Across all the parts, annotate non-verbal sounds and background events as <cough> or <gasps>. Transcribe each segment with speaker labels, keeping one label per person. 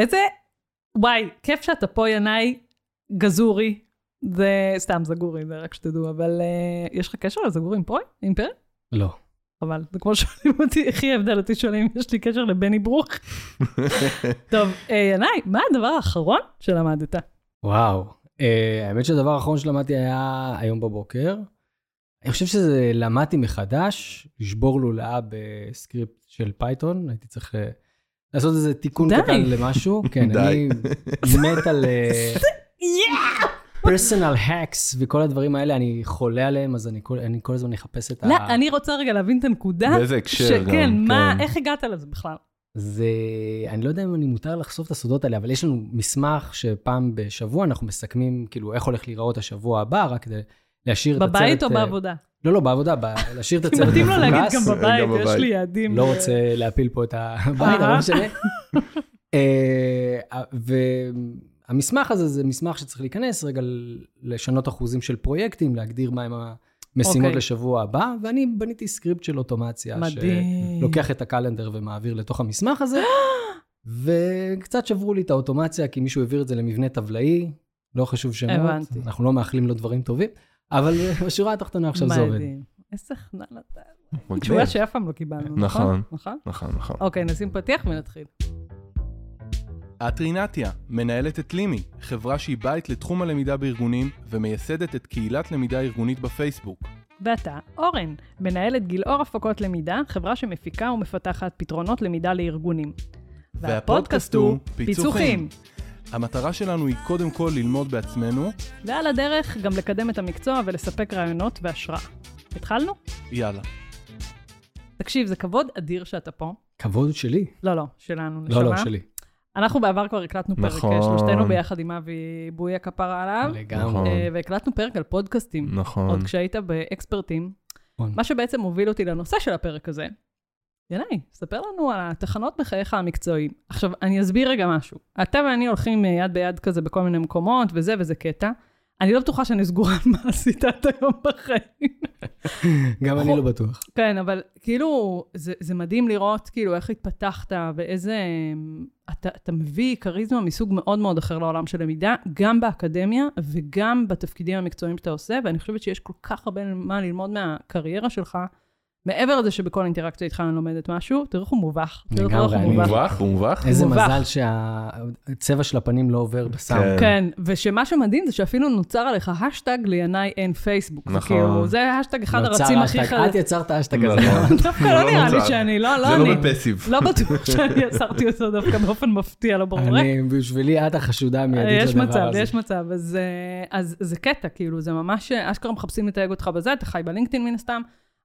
Speaker 1: איזה, וואי, כיף שאתה פה, ינאי זגורי. זה סתם זגורי, זה רק שתדעו, אבל uh, יש לך קשר לזגורי עם פרוי? עם פרק?
Speaker 2: לא.
Speaker 1: אבל זה כמו שואלים אותי, איך יהיה הבדל אותי שואלים אם יש לי קשר לבני ברוך. <laughs> טוב, uh, ינאי, מה הדבר האחרון שלמדת?
Speaker 2: וואו. Uh, האמת שהדבר האחרון שלמדתי היה היום בבוקר. אני חושב שזה למדתי מחדש, לשבור לולאה בסקריפט של פייתון, הייתי צריך uh, לעשות איזה תיקון. קטן למשהו. <laughs> כן. אני מת על <laughs> פרסונל האקס וכל הדברים האלה, אני חולה עליהם, אז אני כל, אני כל הזמן אחפש את ה...
Speaker 1: לא, אני רוצה רגע להבין את הנקודה.
Speaker 3: באיזה הקשר
Speaker 1: שכן,
Speaker 3: גם,
Speaker 1: מה,
Speaker 3: כן.
Speaker 1: איך הגעת לזה בכלל?
Speaker 2: זה, אני לא יודע אם אני מותר לחשוף את הסודות האלה, אבל יש לנו מסמך שפעם בשבוע אנחנו מסכמים, כאילו, איך הולך להיראות השבוע הבא, רק כדי להשאיר את הצוות...
Speaker 1: בבית או
Speaker 2: אה,
Speaker 1: בעבודה?
Speaker 2: לא, לא, בעבודה, להשאיר את הצוות
Speaker 1: מתאים לו להגיד
Speaker 2: מפוקס.
Speaker 1: גם בבית, יש. לי יעדים.
Speaker 2: לא רוצה להפיל פה את הבית, אבל לא משנה. <laughs> אה, והמסמך הזה זה מסמך שצריך להיכנס רגע לשנות אחוזים של פרויקטים, להגדיר מהם המשימות
Speaker 1: אוקיי.
Speaker 2: לשבוע הבא, ואני בניתי סקריפט של אוטומציה.
Speaker 1: מדהים.
Speaker 2: שלוקח את הקלנדר ומעביר לתוך המסמך הזה, <gasps> וקצת שברו לי את האוטומציה, כי מישהו העביר את זה למבנה טבלאי, לא חשוב שמות,
Speaker 1: הבנתי.
Speaker 2: אנחנו לא מאחלים לו דברים טובים, אבל בשורה התחתונה עכשיו זה עובד.
Speaker 1: איזה חנן אתה. תשובה שאף פעם לא קיבלנו, נכון?
Speaker 3: נכון.
Speaker 1: נכון?
Speaker 3: נכון, נכון.
Speaker 1: אוקיי, נשים פתיח ונתחיל.
Speaker 4: את רינתיה, מנהלת את לימי, חברה שהיא בית לתחום הלמידה בארגונים ומייסדת את קהילת למידה ארגונית בפייסבוק.
Speaker 1: ואתה, אורן, מנהלת גילאור הפקות למידה, חברה שמפיקה ומפתחת פתרונות למידה לארגונים.
Speaker 4: והפודקאסט הוא פיצוחים. המטרה שלנו היא קודם כל ללמוד בעצמנו,
Speaker 1: ועל הדרך גם לקדם את המקצוע ולספק רעיונות והשראה. התחלנו?
Speaker 4: יאללה.
Speaker 1: תקשיב, זה כבוד אדיר שאתה פה.
Speaker 2: כבוד שלי.
Speaker 1: לא, לא, שלנו, נשמה.
Speaker 2: לא, לא, שלי.
Speaker 1: אנחנו בעבר כבר הקלטנו פרק,
Speaker 3: נכון.
Speaker 1: שלושתנו ביחד עם אבי בוי הכפרה עליו,
Speaker 2: לגמרי.
Speaker 3: נכון.
Speaker 1: אה, והקלטנו פרק על פודקאסטים.
Speaker 3: נכון.
Speaker 1: עוד כשהיית באקספרטים.
Speaker 2: נכון.
Speaker 1: מה שבעצם הוביל אותי לנושא של הפרק הזה. ינאי, ספר לנו על התחנות בחייך המקצועיים. עכשיו, אני אסביר רגע משהו. אתה ואני הולכים אה, יד ביד כזה בכל מיני מקומות, וזה וזה קטע. אני לא בטוחה שאני סגורה על <laughs> מה עשית עד היום בחיים.
Speaker 2: גם אני <laughs> לא בטוח.
Speaker 1: כן, אבל כאילו, זה, זה מדהים לראות כאילו איך התפתחת ואיזה... אתה, אתה מביא כריזמה מסוג מאוד מאוד אחר לעולם של למידה, גם באקדמיה וגם בתפקידים המקצועיים שאתה עושה, ואני חושבת שיש כל כך הרבה מה ללמוד מהקריירה שלך. מעבר לזה שבכל אינטראקציה איתך אני לומדת משהו, תראו איך הוא מובך. תראו איך
Speaker 2: לגמרי,
Speaker 1: הוא מובך.
Speaker 3: מובך? הוא מובך?
Speaker 2: איזה
Speaker 1: מובך.
Speaker 2: מזל שהצבע של הפנים לא עובר בסאונד.
Speaker 3: כן.
Speaker 1: כן, ושמה שמדהים זה שאפילו נוצר עליך האשטג לינאי אין פייסבוק. זה
Speaker 3: נכון.
Speaker 1: כאילו, זה האשטג אחד הרצים הכי
Speaker 2: האשטג.
Speaker 1: חד...
Speaker 2: את יצרת האשטג הזה.
Speaker 3: לא. <laughs>
Speaker 1: דווקא לא
Speaker 3: לא
Speaker 1: נראה לי. שאני, לא, לא
Speaker 3: זה
Speaker 1: אני.
Speaker 3: לא בפסיב.
Speaker 1: לא בטוח שאני יצרתי אותו דווקא באופן מפתיע, לא ברור.
Speaker 2: אני, בשבילי את החשודה המיידית
Speaker 1: יש
Speaker 2: לדבר
Speaker 1: מצב,
Speaker 2: הזה.
Speaker 1: יש מצב. אז, אה, אז זה קטע, כאילו, זה ממש, אה, אשכרה מחפשים לתייג אותך בזה, אתה חי בלינקדאין מן הסתם,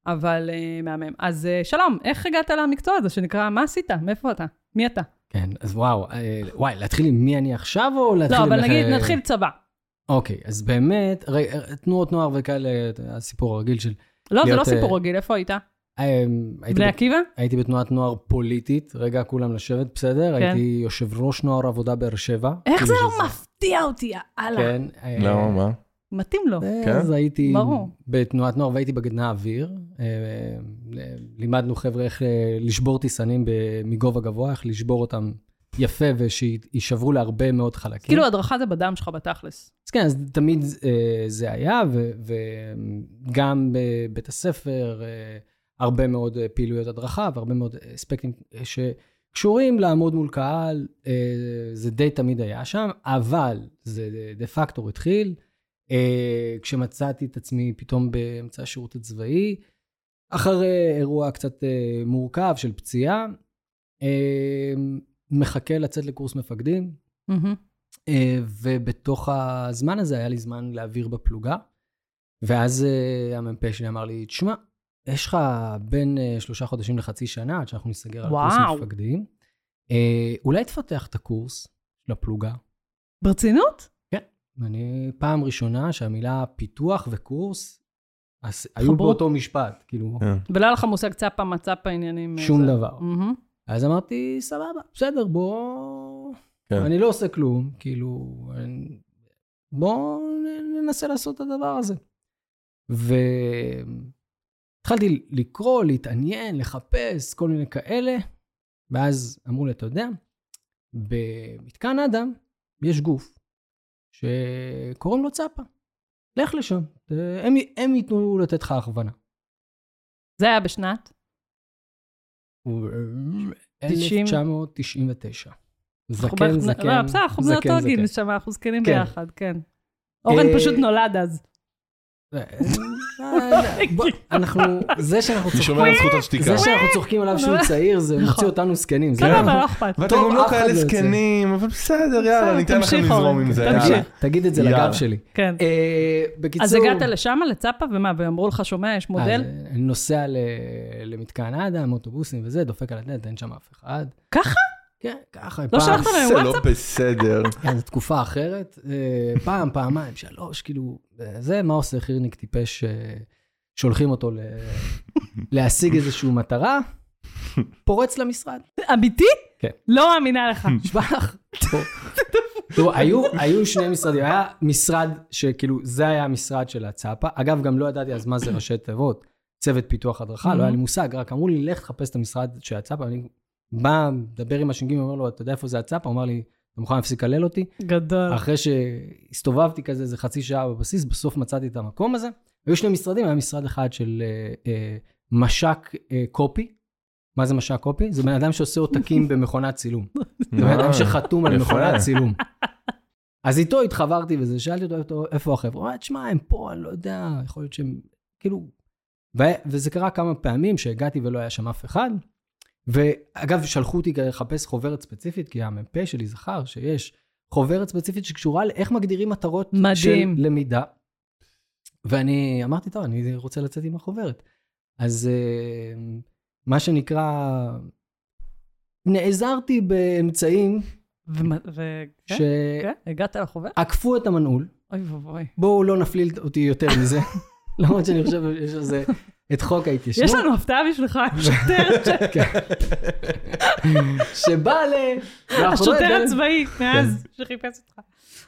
Speaker 1: אבל אה, מהמם. אז אה, שלום, איך הגעת למקצוע הזה שנקרא, מה עשית? מאיפה אתה? מי אתה?
Speaker 2: כן, אז וואו, אה, וואי, להתחיל עם מי אני עכשיו או להתחיל
Speaker 1: לא,
Speaker 2: עם...
Speaker 1: אבל
Speaker 2: איך-
Speaker 1: נגיד, נתחיל צבא.
Speaker 2: אוקיי, אז באמת, רי- תנועות נוער וכאלה, הסיפור הרגיל של...
Speaker 1: לא, זה לא
Speaker 2: להיות,
Speaker 1: סיפור
Speaker 2: אה,
Speaker 1: רגיל, איפה היית?
Speaker 2: אה, הייתי
Speaker 1: בני
Speaker 2: ב-
Speaker 1: עקיבא?
Speaker 2: הייתי בתנועת נוער פוליטית, רגע, כולם לשבת, בסדר?
Speaker 1: כן.
Speaker 2: הייתי יושב ראש נוער עבודה באר שבע.
Speaker 1: איך
Speaker 2: כאילו
Speaker 1: זה לא
Speaker 2: שזה-
Speaker 1: מפתיע אותי, יאללה.
Speaker 2: כן. אה,
Speaker 3: למה, מה?
Speaker 1: מתאים לו.
Speaker 3: כן?
Speaker 2: אז הייתי
Speaker 1: ברור.
Speaker 2: בתנועת נוער והייתי בגדנ"ע אוויר. אה, לימדנו חבר'ה איך אה, לשבור טיסנים מגובה גבוה, איך לשבור אותם יפה ושיישברו להרבה מאוד חלקים.
Speaker 1: כאילו, הדרכה זה בדם שלך בתכלס.
Speaker 2: אז כן, אז תמיד אה, זה היה, וגם בבית הספר, אה, הרבה מאוד אה, פעילויות הדרכה והרבה מאוד אספקטים אה, שקשורים לעמוד מול קהל, אה, זה די תמיד היה שם, אבל זה דה פקטור התחיל, אה, כשמצאתי את עצמי פתאום באמצע השירות הצבאי, אחרי אירוע קצת אה, מורכב של פציעה, אה, מחכה לצאת לקורס מפקדים,
Speaker 1: מהמם.
Speaker 2: אה, ובתוך הזמן הזה היה לי זמן להעביר בפלוגה. ואז אה, המ"פ שלי אמר לי, תשמע, יש לך בין אה, שלושה חודשים לחצי שנה עד שאנחנו נסגר על קורס. מפקדים. אה, אולי תפתח את הקורס של הפלוגה.
Speaker 1: ברצינות?
Speaker 2: אני פעם ראשונה שהמילה פיתוח וקורס אז היו? באותו משפט, כאילו.
Speaker 1: ולא היה לך מושג צפה מצפה עניינים.
Speaker 2: שום
Speaker 1: זה.
Speaker 2: דבר. אז אמרתי, סבבה, בסדר, בוא...
Speaker 3: כן.
Speaker 2: אני לא עושה כלום, כאילו, בוא ננסה לעשות את הדבר הזה. והתחלתי לקרוא, להתעניין, לחפש, כל מיני כאלה, ואז אמרו לי, אתה יודע, במתקן אדם יש גוף שקוראים לו צפה. לך לשם, הם, הם ייתנו לתת לך הכוונה.
Speaker 1: זה היה בשנת?
Speaker 2: הוא-
Speaker 1: 90.
Speaker 2: 1999.
Speaker 1: אנחנו
Speaker 2: זקן,
Speaker 1: בערך-
Speaker 2: זקן,
Speaker 1: לא, בסדר, אנחנו בני
Speaker 2: זקן,
Speaker 1: אותו גיל,
Speaker 2: זקן.
Speaker 1: נשמה, אנחנו זקנים
Speaker 2: כן.
Speaker 1: ביחד, כן. אורן
Speaker 2: אה,
Speaker 1: פשוט נולד אז. <laughs>
Speaker 2: אנחנו, זה שאנחנו
Speaker 4: אני שומר על
Speaker 2: צוחקים. זה שאנחנו צוחקים עליו שהוא צעיר, זה מוציא
Speaker 1: נכון.
Speaker 2: אותנו זקנים. זה
Speaker 1: לא, אכפת.
Speaker 4: ואתם גם לא כאלה
Speaker 2: לא.
Speaker 4: זקנים, אבל בסדר, יאללה, ניתן לכם לזרום עם זה.
Speaker 2: תגיד את זה. לגב שלי.
Speaker 1: כן.
Speaker 2: אה, בקיצור...
Speaker 1: אז הגעת לשם, לצפה, ומה, ואמרו לך, שומע, יש מודל?
Speaker 2: אה, אני נוסע למתקן אדם, אוטובוסים וזה, דופק על הדלת, אין שם אף אחד.
Speaker 1: ככה?
Speaker 2: כן, ככה.
Speaker 1: לא
Speaker 2: פעם-
Speaker 1: שלחת להם
Speaker 4: זה לא
Speaker 1: וואטסאפ?
Speaker 4: בסדר. <laughs>
Speaker 2: כן, זו תקופה אחרת. אה, פעם, פעמיים, שלוש, כאילו, אה, זה, מה עושה חירניק טיפש אה, שולחים אותו ל- <laughs> להשיג איזושהי מטרה? פורץ למשרד.
Speaker 1: אמיתי?
Speaker 2: כן.
Speaker 1: לא מאמינה לך. <laughs>
Speaker 2: נשבע לך. תראו, היו, היו שני משרדים, היה משרד שכאילו, זה היה המשרד של הצאפה. אגב, גם לא ידעתי אז מה זה ראשי תיבות, צוות פיתוח הדרכה, לא היה לי מושג, רק אמרו לי, לך תחפש את המשרד של הצאפה. בא, מדבר עם הש"ג, אומר לו, אתה יודע איפה זה הצאפה? הוא אמר לי, אתה מוכן להפסיק לקלל אותי?
Speaker 1: גדול.
Speaker 2: אחרי שהסתובבתי כזה איזה חצי שעה בבסיס, בסוף מצאתי את המקום הזה. היו שני משרדים, היה משרד אחד של אה, אה, מש"ק אה, קופי. מה זה מש"ק קופי? זה בן אדם שעושה עותקים <laughs> במכונת צילום. זה בן אדם שחתום על. מכונת צילום. אז איתו התחברתי וזה, שאלתי אותו "איפה- איפה החבר'ה, הוא אמר, תשמע, הם פה, אני לא יודע, יכול להיות שהם, כאילו... ו- וזה קרה כמה פעמים שהגעתי ולא היה שם אף אחד. ואגב, שלחו אותי לחפש חוברת ספציפית, כי המ"פ שלי זכר שיש חוברת ספציפית שקשורה לאיך מגדירים מטרות
Speaker 1: מדהים.
Speaker 2: של למידה. ואני אמרתי, טוב, אני רוצה לצאת עם החוברת. אז אה, מה שנקרא, נעזרתי באמצעים
Speaker 1: ומה- ו... כן?
Speaker 2: שעקפו
Speaker 1: כן? הגעת לחוברת?
Speaker 2: את המנעול.
Speaker 1: אוי ואבוי.
Speaker 2: בואו לא נפליל אותי יותר מזה. <laughs> למרות שאני חושב שיש לזה את חוק ההתיישנות.
Speaker 1: יש לנו הפתעה בשבילך, <laughs> שוטר, ש-
Speaker 2: כן. שבא ל... מאחורי
Speaker 1: השוטר. הצבאי מאז שחיפש אותך.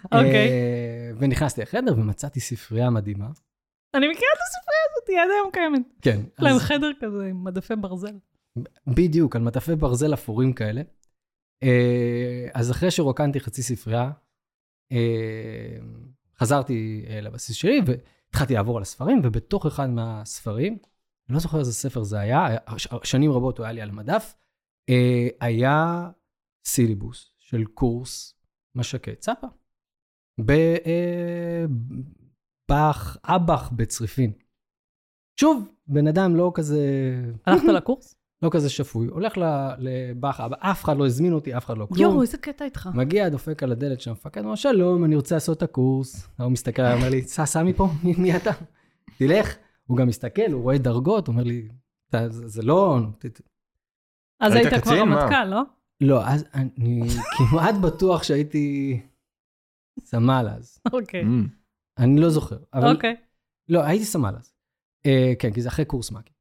Speaker 1: אוקיי.
Speaker 2: אה, ונכנסתי לחדר ומצאתי ספרייה מדהימה.
Speaker 1: אני מכירה את הספרייה הזאת, היא עד היום קיימת.
Speaker 2: כן.
Speaker 1: להם חדר כזה עם מדפי ברזל.
Speaker 2: בדיוק, על מטפי ברזל אפורים כאלה. אה, אז אחרי שרוקנתי חצי ספרייה, אה, חזרתי לבסיס שלי והתחלתי לעבור על הספרים, ובתוך אחד מהספרים, אני לא זוכר איזה ספר זה היה, שנים רבות הוא היה לי על המדף, אה, היה סילבוס של קורס משקי צפה. בבח, אב"ח בצריפין. שוב, בן אדם לא כזה...
Speaker 1: הלכת לקורס?
Speaker 2: לא כזה שפוי, הולך ל- לבאח אבא, אף אחד לא הזמין אותי, אף אחד לא כלום.
Speaker 1: יואו, איזה קטע איתך.
Speaker 2: מגיע, דופק על הדלת של המפקד, אומר, שלום, אני רוצה לעשות את הקורס. הוא מסתכל אומר לי, סע, סע מפה, מי, מי אתה? תלך. הוא גם מסתכל, הוא רואה דרגות, אומר לי, "אתה- זה, זה לא... ת- ת-"
Speaker 1: אז
Speaker 4: היית
Speaker 1: כבר? רמטכ"ל, לא?
Speaker 2: לא, אז אני <laughs> כמעט בטוח שהייתי סמל אז.
Speaker 1: אוקיי.
Speaker 4: Mm.
Speaker 2: אני לא זוכר, אבל...
Speaker 1: אוקיי.
Speaker 2: לא, הייתי סמל אז. אה, כן, כי זה אחרי קורס מ"כים.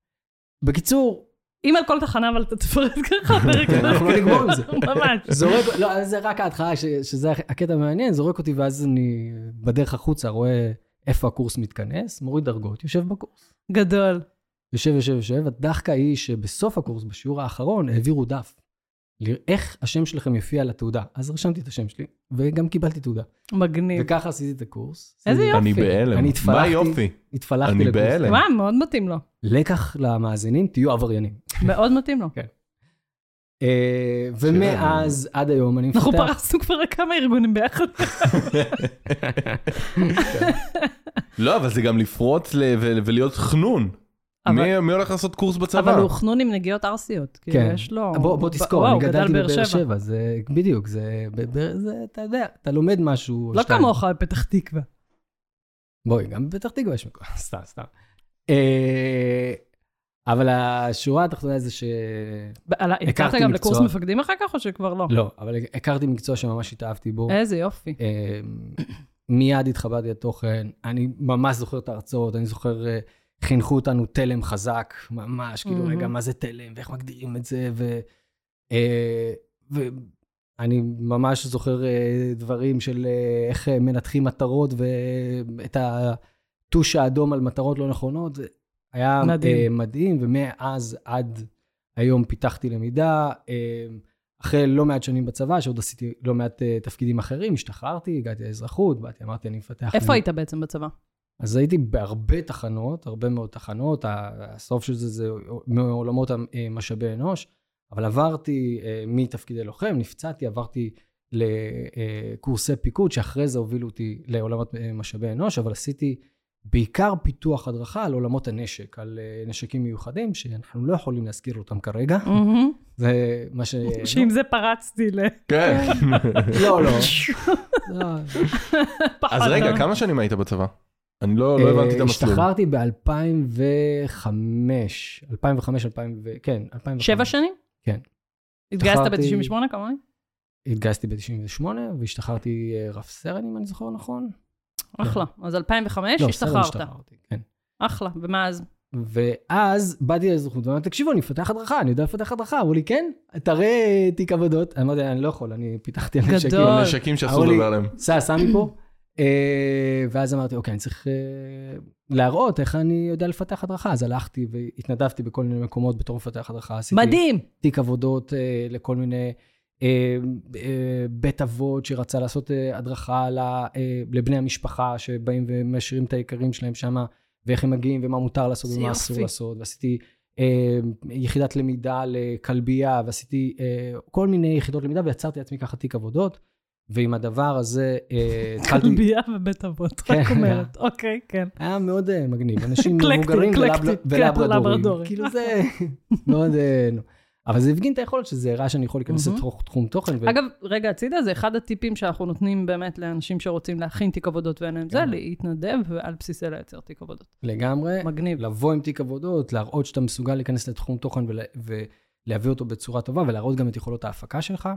Speaker 2: בקיצור,
Speaker 1: אם על כל תחנה, אבל אתה תפרט ככה <laughs> פרק.
Speaker 2: כן, אנחנו לא נגמור עם זה. <laughs>
Speaker 1: ממש. <laughs>
Speaker 2: זורק, לא, זה רק ההתחלה, ש- שזה הקטע המעניין, זורק אותי ואז אני בדרך החוצה רואה איפה הקורס מתכנס, מוריד דרגות, יושב בקורס.
Speaker 1: גדול.
Speaker 2: יושב, יושב, יושב, הדחקה היא שבסוף הקורס, בשיעור האחרון, העבירו דף. איך השם שלכם יופיע על התעודה. אז רשמתי את השם שלי, וגם קיבלתי תעודה.
Speaker 1: מגניב.
Speaker 2: וככה עשיתי את הקורס.
Speaker 1: איזה
Speaker 2: עשיתי-
Speaker 4: אני בהלם.
Speaker 2: אני
Speaker 4: מה
Speaker 2: התפלחתי,
Speaker 4: יופי.
Speaker 2: התפלחתי
Speaker 4: אני
Speaker 2: לקורס.
Speaker 4: בהלם.
Speaker 1: וואי, מאוד מתאים לו.
Speaker 2: לקח למאזינים, תהיו עבריינים.
Speaker 1: מאוד מתאים לו.
Speaker 2: אה, ומאז עד היום אני
Speaker 1: אנחנו
Speaker 2: מפתח...
Speaker 1: פרסנו כבר לכמה ארגונים ביחד.
Speaker 4: לא, אבל זה גם לפרוץ ולהיות חנון.
Speaker 1: אבל-
Speaker 4: מי מי הולך לעשות קורס בצבא?
Speaker 1: אבל הוא חנון עם נגיעות ערסיות. כאילו,
Speaker 2: כן.
Speaker 1: יש לו...
Speaker 2: בוא, בוא תזכור,
Speaker 1: וואו,
Speaker 2: אני
Speaker 1: גדל
Speaker 2: גדלתי
Speaker 1: באר
Speaker 2: בבאר שבע, זה בדיוק, זה, בבאר- זה, אתה יודע, אתה לומד משהו. או
Speaker 1: לא. כמוך בפתח תקווה.
Speaker 2: בואי, גם בפתח תקווה יש מקום, <laughs> סתם, סתם. אבל השורה התחתונה זה ש...
Speaker 1: ב- על- יצאת
Speaker 2: הכרתי
Speaker 1: גם
Speaker 2: מקצוע.
Speaker 1: לקורס מפקדים אחר כך, או שכבר לא?
Speaker 2: לא, אבל הכרתי מקצוע שממש התאהבתי בו.
Speaker 1: איזה יופי.
Speaker 2: אה, מיד התחברתי לתוכן, אני ממש זוכר את ההרצאות, אני זוכר, אה, חינכו אותנו תלם חזק, ממש, כאילו. רגע, מה זה תלם, ואיך מגדירים את זה, ו... אה, ואני ממש זוכר דברים של איך מנתחים מטרות, ואת הטוש האדום על מטרות לא נכונות, היה
Speaker 1: מדהים.
Speaker 2: מדהים, מדהים ומאז עד היום פיתחתי למידה. אה, אחרי לא מעט שנים בצבא, שעוד עשיתי לא מעט uh, תפקידים אחרים, השתחררתי, הגעתי לאזרחות, באתי, אמרתי, אני מפתח...
Speaker 1: איפה
Speaker 2: אני...
Speaker 1: היית בעצם בצבא?
Speaker 2: אז הייתי בהרבה תחנות, הרבה מאוד תחנות, הסוף של זה זה מעולמות המשאבי אנוש, אבל עברתי מתפקידי לוחם, נפצעתי, עברתי לקורסי פיקוד, שאחרי זה הובילו אותי לעולמות משאבי אנוש, אבל עשיתי בעיקר פיתוח הדרכה על עולמות הנשק, על uh, נשקים מיוחדים, שאנחנו לא יכולים להזכיר אותם כרגע. זה מה ש...
Speaker 1: שעם זה פרצתי ל...
Speaker 4: כן. <laughs>
Speaker 2: לא, לא.
Speaker 4: אז רגע, כמה שנים היית בצבא? אני לא לא הבנתי את המסלול.
Speaker 2: השתחררתי ב-2005, 2005, 2000, כן, 2005.
Speaker 1: שבע שנים?
Speaker 2: כן.
Speaker 1: התגייסת
Speaker 2: השתחררתי-
Speaker 1: ב-98 כמוני?
Speaker 2: התגייסתי ב-98 והשתחררתי אה, רב סרן, אם אני זוכר נכון.
Speaker 1: אחלה. אז 2005
Speaker 2: לא,
Speaker 1: השתחררת.
Speaker 2: כן.
Speaker 1: אחלה. ומה אז?
Speaker 2: ואז באתי לאזרחות ואמרתי, תקשיבו, אני מפתח הדרכה, אני יודע לפתח הדרכה. אמרו לי, כן, תראה תיק עבודות. אמרתי, אני לא יכול, אני פיתחתי על נשקים.
Speaker 1: גדול.
Speaker 4: נשקים שאסור לדבר עליהם.
Speaker 2: סע, סע מפה. אה, ואז אמרתי, אוקיי, אני צריך אה, להראות איך אני יודע לפתח הדרכה. אז הלכתי והתנדבתי בכל מיני מקומות בתור מפתח הדרכה. עשיתי
Speaker 1: מדהים.
Speaker 2: תיק עבודות אה, לכל מיני בית אבות שרצה לעשות אה, הדרכה אה, לבני המשפחה שבאים ומשאירים את היקרים שלהם שם, ואיך הם מגיעים ומה מותר לעשות ומה. אסור לעשות. ועשיתי אה, יחידת למידה לכלבייה, ועשיתי אה, כל מיני יחידות למידה, ויצרתי לעצמי ככה תיק עבודות. ועם הדבר הזה אה, התחלתי...
Speaker 1: כלבייה ובית אבות,
Speaker 2: כן,
Speaker 1: רק אומרת. אוקיי, כן.
Speaker 2: היה מאוד אה, מגניב, אנשים מבוגרים
Speaker 1: כן,
Speaker 2: ולברדורים.
Speaker 1: לברדורים.
Speaker 2: כאילו זה מאוד... אבל זה הפגין את היכולת שזה הראה שאני יכול להיכנס
Speaker 1: מהמם.
Speaker 2: לתוך תחום תוכן. ו-
Speaker 1: אגב, רגע, הצידה, זה אחד הטיפים שאנחנו נותנים באמת לאנשים שרוצים להכין תיק עבודות ואין להם זה. להתנדב ועל בסיסי לייצר תיק עבודות.
Speaker 2: לגמרי,
Speaker 1: מגניב.
Speaker 2: לבוא עם תיק עבודות, להראות שאתה מסוגל להיכנס לתחום תוכן ול- ולהביא אותו בצורה טובה, ולהראות גם את יכולות ההפקה שלך.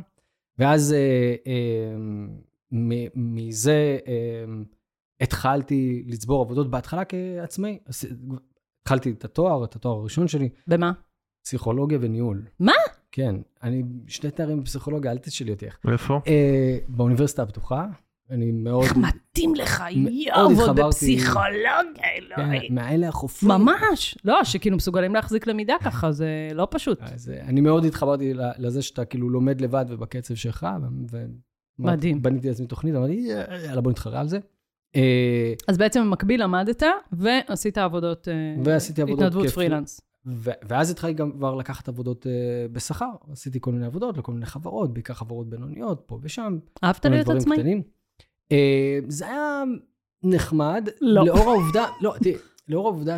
Speaker 2: ואז אה, אה, מ- מזה אה, התחלתי לצבור עבודות בהתחלה כעצמאי. התחלתי את התואר, את התואר הראשון שלי,
Speaker 1: במה?
Speaker 2: פסיכולוגיה וניהול.
Speaker 1: מה?
Speaker 2: כן, אני שני תארים בפסיכולוגיה, אל תשאלי אותי איך.
Speaker 4: איפה?
Speaker 2: אה, באוניברסיטה הפתוחה, אני מאוד...
Speaker 1: איך מתאים לך, יואו, בפסיכולוגיה,
Speaker 2: כן,
Speaker 1: אלוהים.
Speaker 2: מהאלה החופרים.
Speaker 1: ממש. לא, שכאילו מסוגלים להחזיק למידה ככה, זה לא פשוט.
Speaker 2: אז אה, אני מאוד התחברתי לזה שאתה כאילו לומד לבד ובקצב שלך. ו- ו-
Speaker 1: מדהים.
Speaker 2: בניתי לעצמי תוכנית, אמרתי, יאללה, בוא נתחרה על זה. אה,
Speaker 1: אז בעצם במקביל למדת, ועשית עבודות, אה,
Speaker 2: ועשיתי עבודות
Speaker 1: התנדבות
Speaker 2: כיף.
Speaker 1: פרילנס.
Speaker 2: ואז התחלתי גם כבר לקחת עבודות אה, בשכר. עשיתי כל מיני עבודות לכל מיני חברות, בעיקר חברות בינוניות, פה ושם.
Speaker 1: אהבת להיות עצמאי?
Speaker 2: אה, זה היה נחמד.
Speaker 1: לא.
Speaker 2: לאור העובדה, לא, תראי, לאור העובדה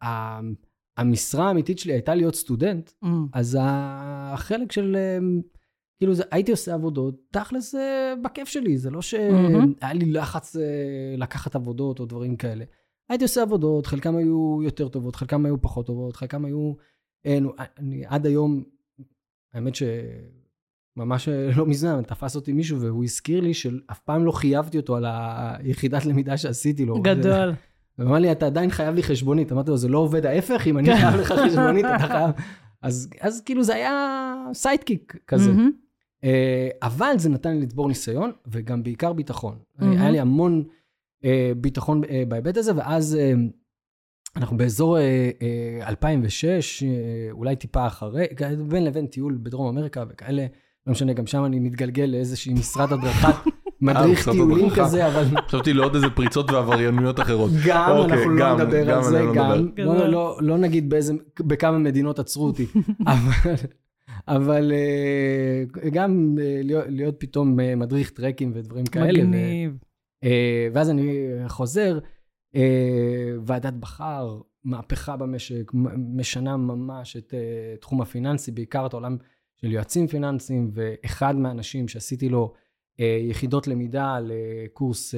Speaker 2: שהמשרה האמיתית שלי הייתה להיות סטודנט,
Speaker 1: Mm.
Speaker 2: אז החלק של, אמ, כאילו, זה, הייתי עושה עבודות, תכלס אה, בכיף שלי, זה לא. שהיה לי לחץ אה, לקחת עבודות או דברים כאלה. הייתי עושה עבודות, חלקם היו יותר טובות, חלקם היו פחות טובות, חלקם היו... אה, נו, אני עד היום, האמת שממש אה, לא מזמן, תפס אותי מישהו והוא הזכיר לי שאף פעם לא חייבתי אותו על היחידת למידה שעשיתי לו.
Speaker 1: גדול.
Speaker 2: הוא אמר לי, אתה עדיין חייב לי חשבונית. אמרתי לו, זה לא עובד ההפך, אם אני חייב לך חשבונית, אתה <laughs> חייב... אז, אז כאילו זה היה sidekick כזה. אה, אבל זה נתן לי לצבור ניסיון, וגם בעיקר ביטחון.
Speaker 1: מהמם.
Speaker 2: היה לי המון אה, ביטחון אה, בהיבט הזה, ואז אה, אנחנו באזור אה, אה, 2006, אה, אולי טיפה אחרי, בין לבין טיול בדרום אמריקה וכאלה, לא משנה, גם שם אני מתגלגל לאיזושהי משרד הדרכת <laughs> מדריך טיולים. כזה, אבל <laughs>
Speaker 4: חשבתי לעוד איזה פריצות ועבריינויות אחרות.
Speaker 2: גם,
Speaker 4: אוקיי,
Speaker 2: אנחנו לא נדבר על זה,
Speaker 4: לא
Speaker 2: גם. לא. לא, לא נגיד בכמה מדינות עצרו אותי, <laughs> אבל, אבל אה, גם אה, להיות, פתאום אה, מדריך טרקים ודברים כאלה.
Speaker 1: מגניב.
Speaker 2: אה, ואז אני חוזר, אה, ועדת בכר, מהפכה במשק, משנה ממש את אה, תחום הפיננסי, בעיקר את העולם של יועצים פיננסיים, ואחד מהאנשים שעשיתי לו יחידות למידה לקורס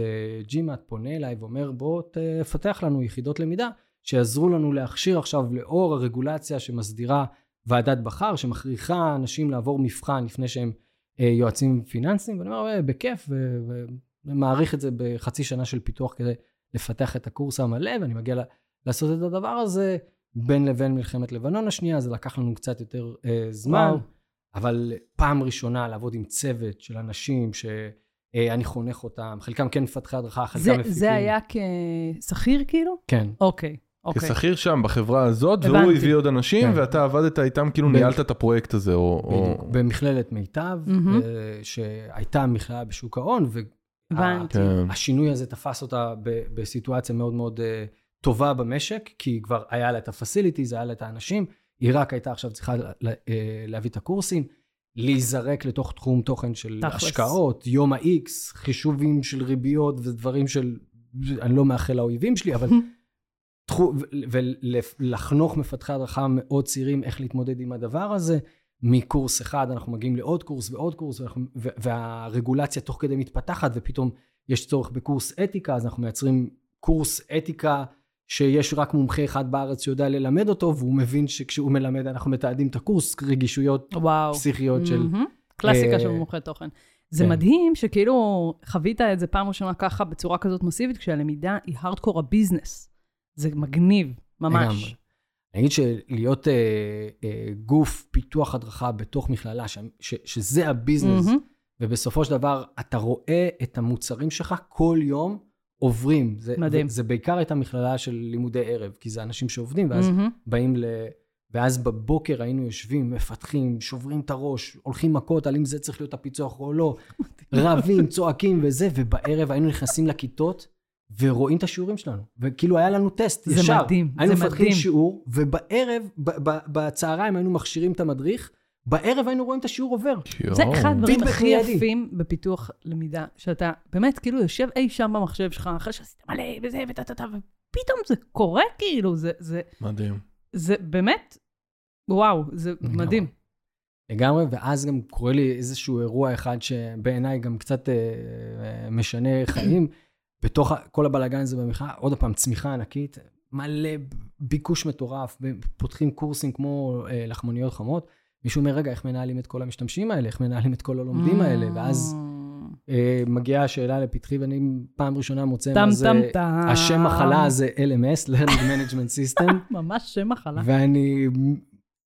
Speaker 2: GMAT פונה אליי ואומר, בוא תפתח לנו יחידות למידה שיעזרו לנו להכשיר עכשיו לאור הרגולציה שמסדירה ועדת בכר, שמכריחה אנשים לעבור מבחן לפני שהם יועצים פיננסיים, ואני אומר, "אה, בכיף, ומעריך את זה בחצי שנה של פיתוח כדי לפתח את הקורס המלא, ואני מגיע לעשות את הדבר הזה בין לבין מלחמת לבנון השנייה, זה לקח לנו קצת יותר אה, זמן,
Speaker 1: וואו.
Speaker 2: אבל פעם ראשונה לעבוד עם צוות של אנשים שאני חונך אותם, חלקם כן מפתחי הדרכה, חלקם
Speaker 1: זה-
Speaker 2: מפיקים.
Speaker 1: זה היה כשכיר כאילו?
Speaker 2: כן.
Speaker 1: אוקיי. אוקיי.
Speaker 4: כשכיר שם בחברה הזאת, והוא
Speaker 1: הבנתי.
Speaker 4: הביא עוד אנשים,
Speaker 2: כן.
Speaker 4: ואתה עבדת איתם, כאילו
Speaker 2: בדיוק.
Speaker 4: ניהלת את הפרויקט הזה, או... או-
Speaker 2: בדיוק. במכללת מיטב. אה, שהייתה מכללה בשוק ההון,
Speaker 1: הבנתי.
Speaker 4: כן.
Speaker 2: והשינוי הזה תפס אותה בסיטואציה מאוד מאוד אה, טובה במשק, כי כבר היה לה את הפסיליטיז, היה לה את האנשים, היא רק הייתה עכשיו צריכה אה, להביא את הקורסים, להיזרק לתוך תחום תוכן של
Speaker 1: תכלס.
Speaker 2: השקעות, יום ה-X, חישובים של ריביות ודברים של, אני לא מאחל לאויבים שלי, אבל <laughs> ולחנוך מפתחי הדרכה מאוד צעירים איך להתמודד עם הדבר הזה. מקורס אחד אנחנו מגיעים לעוד קורס ועוד קורס, ואנחנו, והרגולציה תוך כדי מתפתחת, ופתאום יש צורך בקורס אתיקה, אז אנחנו מייצרים קורס אתיקה שיש רק מומחה אחד בארץ שיודע ללמד אותו, והוא מבין שכשהוא מלמד אנחנו מתעדים את הקורס, רגישויות
Speaker 1: וואו.
Speaker 2: פסיכיות של...
Speaker 1: מהמם. קלאסיקה
Speaker 2: אה,
Speaker 1: של מומחי תוכן. זה
Speaker 2: כן.
Speaker 1: מדהים שכאילו חווית את זה פעם ראשונה ככה בצורה כזאת מסיבית, כשהלמידה היא הארדקור הביזנס. זה מגניב, ממש.
Speaker 2: אגיד שלהיות אה, אה, גוף פיתוח הדרכה בתוך מכללה, ש, ש, שזה הביזנס,
Speaker 1: מהמם.
Speaker 2: ובסופו של דבר אתה רואה את המוצרים שלך כל יום עוברים. זה,
Speaker 1: מדהים.
Speaker 2: זה בעיקר הייתה מכללה של לימודי ערב, כי זה אנשים שעובדים, ואז
Speaker 1: מהמם.
Speaker 2: באים ל... ואז בבוקר היינו יושבים, מפתחים, שוברים את הראש, הולכים מכות על אם זה צריך להיות הפיצוח או לא, <laughs> רבים, צועקים וזה, ובערב היינו נכנסים לכיתות ורואים את השיעורים שלנו. וכאילו היה לנו טסט,
Speaker 1: זה
Speaker 2: ישר.
Speaker 1: מדהים,
Speaker 2: היינו
Speaker 1: זה
Speaker 2: מפתחים
Speaker 1: מדהים.
Speaker 2: שיעור, ובערב, ב- ב- בצהריים היינו מכשירים את המדריך, בערב היינו רואים את השיעור עובר.
Speaker 1: זה
Speaker 4: יואו.
Speaker 1: אחד הדברים הכי. יפים בפיתוח למידה, שאתה באמת כאילו יושב אי שם במחשב שלך, אחרי שעשית מלא וזה וטה טה טה, ופתאום זה קורה כאילו, זה, זה,
Speaker 4: מדהים.
Speaker 1: זה באמת, וואו, זה. מדהים.
Speaker 2: לגמרי, ואז גם קורה לי איזשהו אירוע אחד שבעיניי גם קצת אה, אה, משנה חיים. בתוך כל הבלאגן הזה במכללה, עוד פעם, צמיחה ענקית, מלא ביקוש מטורף, פותחים קורסים כמו אה, לחמניות חמות. מישהו אומר, רגע, איך מנהלים את כל המשתמשים האלה? איך מנהלים את כל הלומדים האלה? ואז
Speaker 1: Mm.
Speaker 2: אה, מגיעה השאלה לפתחי, ואני פעם ראשונה מוצא מה זה... השם מחלה זה LMS, Learning Management System. <laughs>
Speaker 1: ממש שם מחלה.
Speaker 2: ואני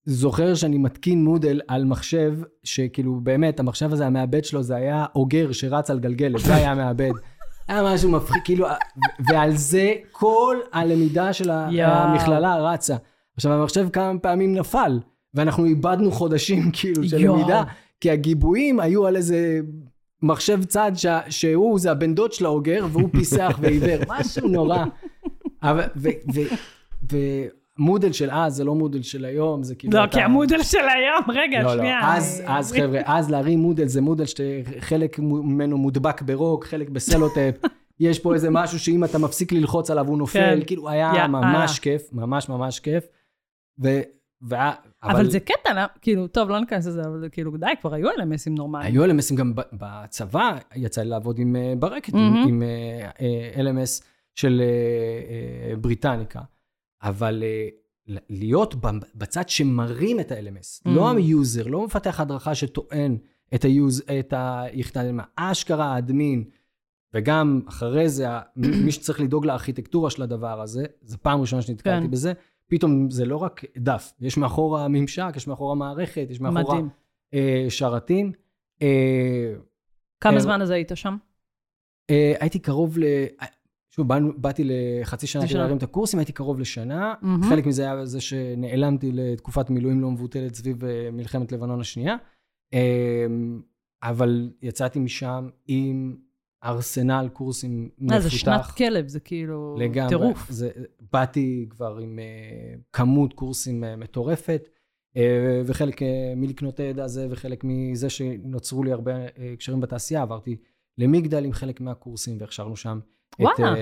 Speaker 2: זוכר שאני מתקין מודל על מחשב, שכאילו באמת, המחשב הזה, המעבד שלו, זה היה אוגר שרץ על גלגלת, זה היה המעבד. <laughs> היה משהו מפחיד, כאילו, ו- ועל זה כל הלמידה של. המכללה רצה. עכשיו, המחשב כמה פעמים נפל, ואנחנו איבדנו חודשים, כאילו, של. למידה, כי הגיבויים היו על איזה מחשב צד ש- שהוא, זה הבן דוד של האוגר, והוא פיסח ועיוור, <laughs> משהו נורא. אבל, ו... ו- ומודל של אז זה לא מודל של היום, זה כאילו...
Speaker 1: לא,
Speaker 2: אתה-
Speaker 1: כי המודל של היום, רגע,
Speaker 2: לא, לא.
Speaker 1: שנייה.
Speaker 2: אז, אז חבר'ה, אז להרים מודל זה מודל שחלק ממנו מודבק ברוק, חלק בסלוטאפ. <laughs> יש פה איזה משהו שאם אתה מפסיק ללחוץ עליו הוא נופל,
Speaker 1: כן.
Speaker 2: כאילו היה
Speaker 1: יאללה.
Speaker 2: ממש כיף, ממש ממש כיף. ו... ו...
Speaker 1: אבל זה קטע, לא? כאילו, טוב, לא ניכנס לזה, אבל כאילו, די, כבר היו LMSים נורמליים.
Speaker 2: היו LMSים גם בצבא, יצא לי לעבוד עם אה, ברקת, עם,
Speaker 1: מהמם.
Speaker 2: עם אה, LMS של אה, אה, בריטניקה. אבל אה, להיות בצד שמרים את ה-LMS, לא
Speaker 1: Mm.
Speaker 2: ה user, לא מפתח הדרכה שטוען את, ה use, את היחידה, אשכרה האדמין, וגם אחרי זה, מי שצריך לדאוג לארכיטקטורה של הדבר הזה, זו פעם ראשונה שנתקלתי
Speaker 1: כן.
Speaker 2: בזה, פתאום זה לא רק דף, יש מאחורה ממשק, יש מאחורה מערכת, יש
Speaker 1: מדהים.
Speaker 2: אה, שרתים. אה,
Speaker 1: כמה
Speaker 2: אה,
Speaker 1: זמן אז היית שם?
Speaker 2: אה, הייתי קרוב ל... שוב, באתי לחצי שנה כדי. להרים את הקורסים, הייתי קרוב לשנה.
Speaker 1: מהמם.
Speaker 2: חלק מזה היה זה שנעלמתי לתקופת מילואים לא מבוטלת סביב אה, מלחמת לבנון השנייה. אה, אבל יצאתי משם עם ארסנל קורסים
Speaker 1: מה, זה
Speaker 2: מפותח.
Speaker 1: שנת כלב, זה כאילו
Speaker 2: לגמרי.
Speaker 1: טירוף.
Speaker 2: זה, באתי כבר עם uh, כמות קורסים uh, מטורפת, uh, וחלק uh, מלקנות הידע הזה, וחלק מזה שנוצרו לי הרבה uh, קשרים בתעשייה, עברתי למגדל עם חלק מהקורסים, והכשרנו שם
Speaker 1: וואלה.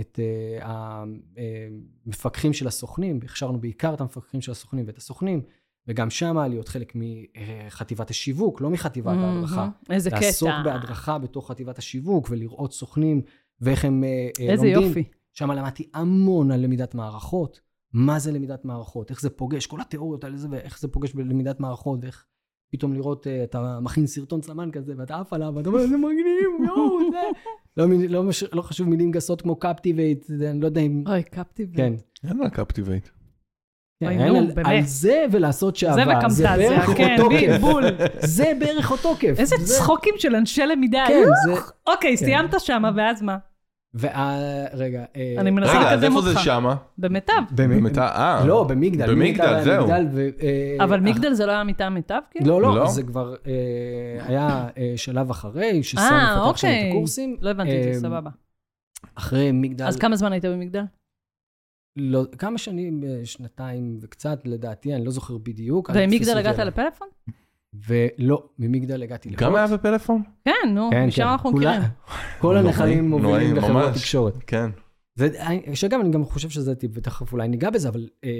Speaker 2: את uh, המפקחים של הסוכנים, הכשרנו בעיקר את המפקחים של הסוכנים ואת הסוכנים, וגם שם להיות חלק מחטיבת השיווק, לא מחטיבת ההדרכה.
Speaker 1: מהמם. איזה קטע.
Speaker 2: לעסוק בהדרכה בתוך חטיבת השיווק, ולראות סוכנים, ואיך הם אה, אה,
Speaker 1: איזה
Speaker 2: לומדים.
Speaker 1: יופי.
Speaker 2: שם למדתי המון על למידת מערכות. מה זה למידת מערכות? איך זה פוגש? כל התיאוריות על זה, ואיך זה פוגש בלמידת מערכות, ואיך פתאום לראות, אה, אתה מכין סרטון צלמן כזה, ואתה עף עליו, ואתה אומר, זה מגניב, יואו, זה... לא, לא, לא חשוב מילים גסות כמו קפטיבייט, אני לא יודע אם...
Speaker 1: אוי, קפטיב.
Speaker 2: כן.
Speaker 4: אין לה קפטיבייט.
Speaker 2: כן, על-
Speaker 1: באמת.
Speaker 2: על זה ולעשות שעבר.
Speaker 1: זה וקמטזיה,
Speaker 2: בערך
Speaker 1: כן,
Speaker 2: אותו
Speaker 1: בי-
Speaker 2: כיף.
Speaker 1: בול. <laughs>
Speaker 2: זה בערך אותו כיף.
Speaker 1: איזה
Speaker 2: זה-
Speaker 1: צחוקים של אנשי למידה.
Speaker 2: כן. זה...
Speaker 1: אוקיי,
Speaker 2: כן.
Speaker 1: סיימת שמה, ואז מה?
Speaker 2: ורגע,
Speaker 1: אני מנסה
Speaker 4: רגע, אז
Speaker 1: לקדם
Speaker 4: איפה זה
Speaker 1: אותך.
Speaker 4: שמה?
Speaker 1: במיטב.
Speaker 4: במיטב, אה.
Speaker 2: לא, במגדל.
Speaker 4: במגדל, זהו.
Speaker 2: אה,
Speaker 1: אבל
Speaker 2: אח-
Speaker 1: מגדל זה לא היה מטעם מיטב, כאילו?
Speaker 2: לא,
Speaker 4: לא?
Speaker 2: לא, זה כבר אה, היה אה, שלב אחרי, שסם
Speaker 1: אה,
Speaker 2: מפתח שם את
Speaker 1: אוקיי.
Speaker 2: הקורסים.
Speaker 1: לא הבנתי את
Speaker 2: אה,
Speaker 1: זה, סבבה.
Speaker 2: אחרי מגדל,
Speaker 1: אז כמה זמן היית במגדל?
Speaker 2: לא, כמה שנים, אה, שנתיים וקצת, לדעתי, אני לא זוכר בדיוק. אותי
Speaker 1: הגעת. לפלאפון?
Speaker 2: ולא, ממגדל הגעתי להוט.
Speaker 4: גם היה בפלאפון?
Speaker 1: כן, נו,
Speaker 2: כן,
Speaker 1: משם
Speaker 2: כן.
Speaker 1: אנחנו מכירים.
Speaker 2: כל הנחלים מובילים לחברות
Speaker 4: ממש.
Speaker 2: תקשורת.
Speaker 4: כן.
Speaker 2: זה- שגם אני גם חושב שזה טיפ, ותכף אולי ניגע בזה, אבל אה,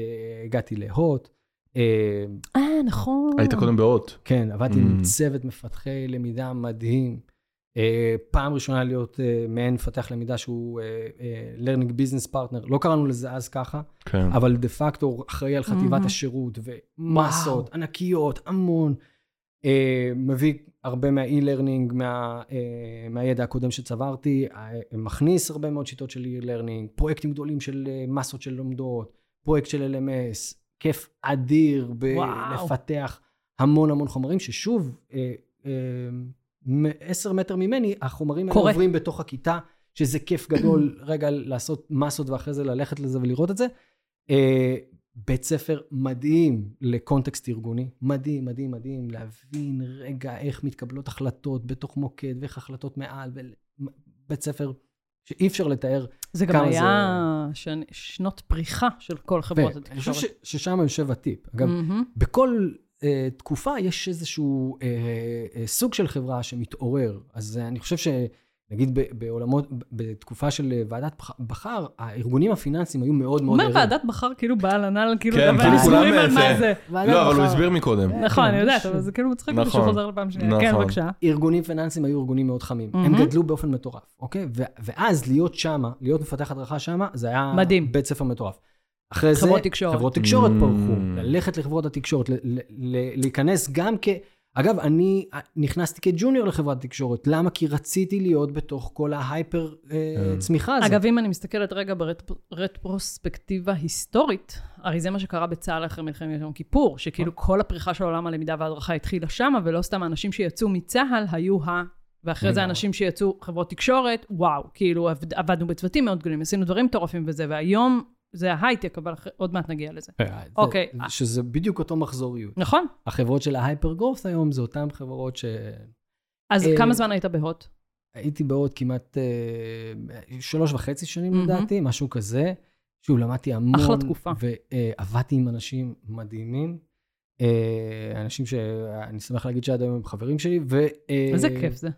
Speaker 2: הגעתי להוט. אה,
Speaker 1: אה, נכון.
Speaker 4: היית קודם באות.
Speaker 2: כן, עבדתי עם
Speaker 4: Mm.
Speaker 2: צוות מפתחי למידה מדהים. אה, פעם ראשונה להיות אה, מעין מפתח למידה שהוא אה, אה, learning business partner, לא קראנו לזה אז ככה,
Speaker 4: כן.
Speaker 2: אבל דה פקטו אחראי על חטיבת
Speaker 1: מהמם.
Speaker 2: השירות ומסות ענקיות, המון. אה, מביא הרבה מה-e-learning, מה, אה, מהידע הקודם שצברתי, אה, מכניס הרבה מאוד שיטות של e-learning, פרויקטים גדולים של מסות של לומדות, פרויקט של LMS, כיף אדיר. בלפתח המון המון חומרים, ששוב, עשר מטר ממני, החומרים האלה. עוברים בתוך הכיתה, שזה כיף גדול רגע לעשות מסות ואחרי זה ללכת לזה ולראות את זה. בית ספר מדהים לקונטקסט ארגוני, מדהים, מדהים, מדהים, להבין רגע איך מתקבלות החלטות בתוך מוקד ואיך החלטות מעל, ו- בית ספר שאי אפשר לתאר.
Speaker 1: זה גם
Speaker 2: כמה
Speaker 1: היה שנ- שנות פריחה של כל חברות
Speaker 2: ואני חושב
Speaker 1: התקשורת.
Speaker 2: ש- ששם יושב הטיפ. אגב,
Speaker 1: מהמם.
Speaker 2: בכל uh, תקופה יש איזשהו uh, uh, סוג של חברה שמתעורר. אז uh, אני חושב שנגיד ב- בעולמות, ב- בתקופה של אה, ועדת בח- בחר, הארגונים הפיננסיים היו מאוד מאוד
Speaker 1: אומר ועדת בחר כאילו בעל הנ"ל, כאילו,
Speaker 4: כן, כאילו כולם
Speaker 1: על מה
Speaker 4: זה-
Speaker 1: זה.
Speaker 2: ועדת
Speaker 4: לא, אבל הוא. הסביר מקודם.
Speaker 1: נכון, אני יודעת, אבל זה כאילו מצחיק
Speaker 4: נכון.
Speaker 1: אותי שהוא חוזר לפעם שנייה. כן,
Speaker 4: נכון.
Speaker 1: בבקשה.
Speaker 2: ארגונים פיננסיים היו ארגונים מאוד חמים. הם. גדלו באופן מטורף, אוקיי? ו- ואז להיות שמה, להיות מפתח הדרכה שמה, זה היה...
Speaker 1: מדהים.
Speaker 2: בית ספר מטורף. אחרי זה...
Speaker 1: חברות תקשורת.
Speaker 2: חברות תקשורת
Speaker 4: Mm.
Speaker 2: פרחו. ללכת לחברות התקשורת, ל- ל- ל- להיכנס גם כ... אגב, אני נכנסתי כג'וניור לחברת תקשורת. למה? כי רציתי להיות בתוך כל ההייפר אה,
Speaker 4: כן.
Speaker 2: צמיחה הזאת.
Speaker 1: אגב, אם אני מסתכלת רגע ברטרוספקטיבה היסטורית, הרי זה מה שקרה בצה"ל אחרי מלחמת יום כיפור, שכאילו כל הפריחה של עולם הלמידה וההדרכה התחילה שמה, ולא סתם האנשים שיצאו מצה"ל היו ה... ואחרי זה. אנשים שיצאו חברות תקשורת, וואו, כאילו עבד, עבדנו בצוותים מאוד גדולים, עשינו דברים מטורפים וזה, והיום זה ההייטק, אבל עוד מעט נגיע לזה.
Speaker 2: אה,
Speaker 1: אוקיי.
Speaker 2: שזה בדיוק אותו מחזוריות.
Speaker 1: נכון?
Speaker 2: החברות של ההייפר גרוס היום זה אותן חברות ש...
Speaker 1: אז
Speaker 2: אה,
Speaker 1: כמה זמן היית בהוט?
Speaker 2: הייתי בעוד כמעט אה, שלוש וחצי שנים. לדעתי, משהו כזה. שוב, למדתי המון.
Speaker 1: אחלה תקופה.
Speaker 2: ועבדתי עם אנשים מדהימים. אה, אנשים שאני שמח להגיד שעד היום הם חברים שלי. ו, אה,
Speaker 1: איזה כיף זה.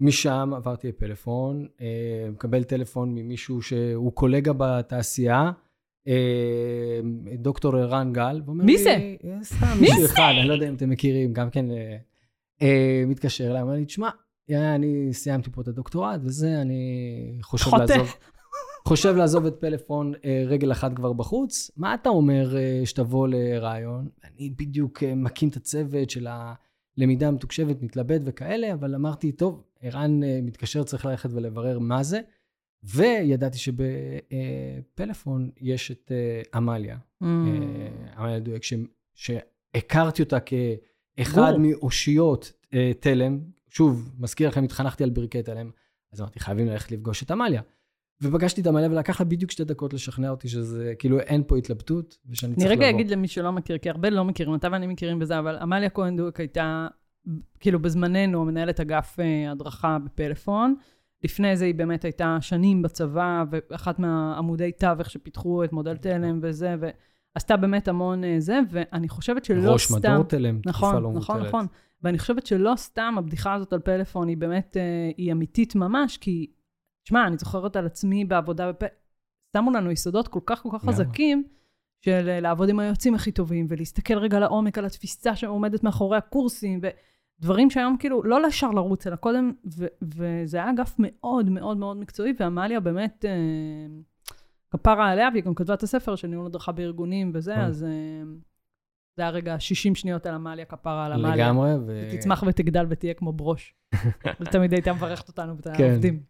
Speaker 2: משם עברתי לפלאפון, אה, מקבל טלפון ממישהו שהוא קולגה בתעשייה, אה, דוקטור ערן גל,
Speaker 1: מי זה?
Speaker 2: "אה, סתם מישהו אחד, אני לא יודע אם אתם מכירים, גם כן מתקשר אליי, אומר לי, תשמע, אני סיימתי פה את הדוקטורט וזה, אני חושב. לעזוב. חושב לעזוב את פלאפון רגל אחת כבר בחוץ, מה אתה אומר שתבוא לרעיון? אני בדיוק מקים את הצוות של הלמידה המתוקשבת, מתלבט וכאלה, אבל אמרתי, טוב, ערן אה, מתקשר, צריך ללכת ולברר מה זה, וידעתי שבפלאפון יש את אה, עמליה,
Speaker 1: Mm.
Speaker 2: אה, עמליה דואק, ש- שהכרתי אותה כאחד. מאושיות תלם. שוב, מזכיר לכם, התחנכתי על ברכי תלם, אז אמרתי, חייבים ללכת לפגוש את עמליה. ופגשתי את עמליה ולקח לה בדיוק שתי דקות לשכנע אותי שזה, כאילו, אין פה התלבטות, ושאני
Speaker 1: אני
Speaker 2: צריך לבוא.
Speaker 1: רגע אגיד למי שלא מכיר, כי הרבה לא מכירים, אתה ואני מכירים בזה, אבל עמליה כהן דוק הייתה, כאילו בזמננו, מנהלת אגף אה, הדרכה בפלאפון. לפני זה היא באמת הייתה שנים בצבא, ואחת מהעמודי תווך שפיתחו את מודל תלם וזה, ועשתה באמת המון אה, זה, ואני חושבת שלא
Speaker 2: ראש
Speaker 1: סתם...
Speaker 2: מדור תלם, תקופה
Speaker 1: נכון,
Speaker 2: לא
Speaker 1: נכון,
Speaker 2: מבוטלת.
Speaker 1: נכון. ואני חושבת שלא סתם הבדיחה הזאת על פלאפון היא באמת, אה, היא אמיתית ממש, כי, תשמע, אני זוכרת על עצמי בעבודה בפ... שמו לנו יסודות כל כך כל כך. חזקים, של לעבוד עם היועצים הכי טובים, ולהסתכל רגע לעומק על התפיסה שעומדת מאחורי הקורסים, ודברים שהיום כאילו, לא לשאר לרוץ, אלא קודם, ו- וזה היה אגף מאוד מאוד מאוד מקצועי, ועמליה באמת, אה, כפרה עליה, והיא גם כתבה את הספר של ניהול הדרכה בארגונים וזה,
Speaker 2: כן.
Speaker 1: אז אה, זה היה רגע 60 שניות על עמליה, כפרה על עמליה.
Speaker 2: לגמרי, ו...
Speaker 1: תצמח ותגדל ותהיה כמו ברוש. <laughs> ותמיד הייתה מברכת אותנו, ואת
Speaker 2: כן.
Speaker 1: העובדים.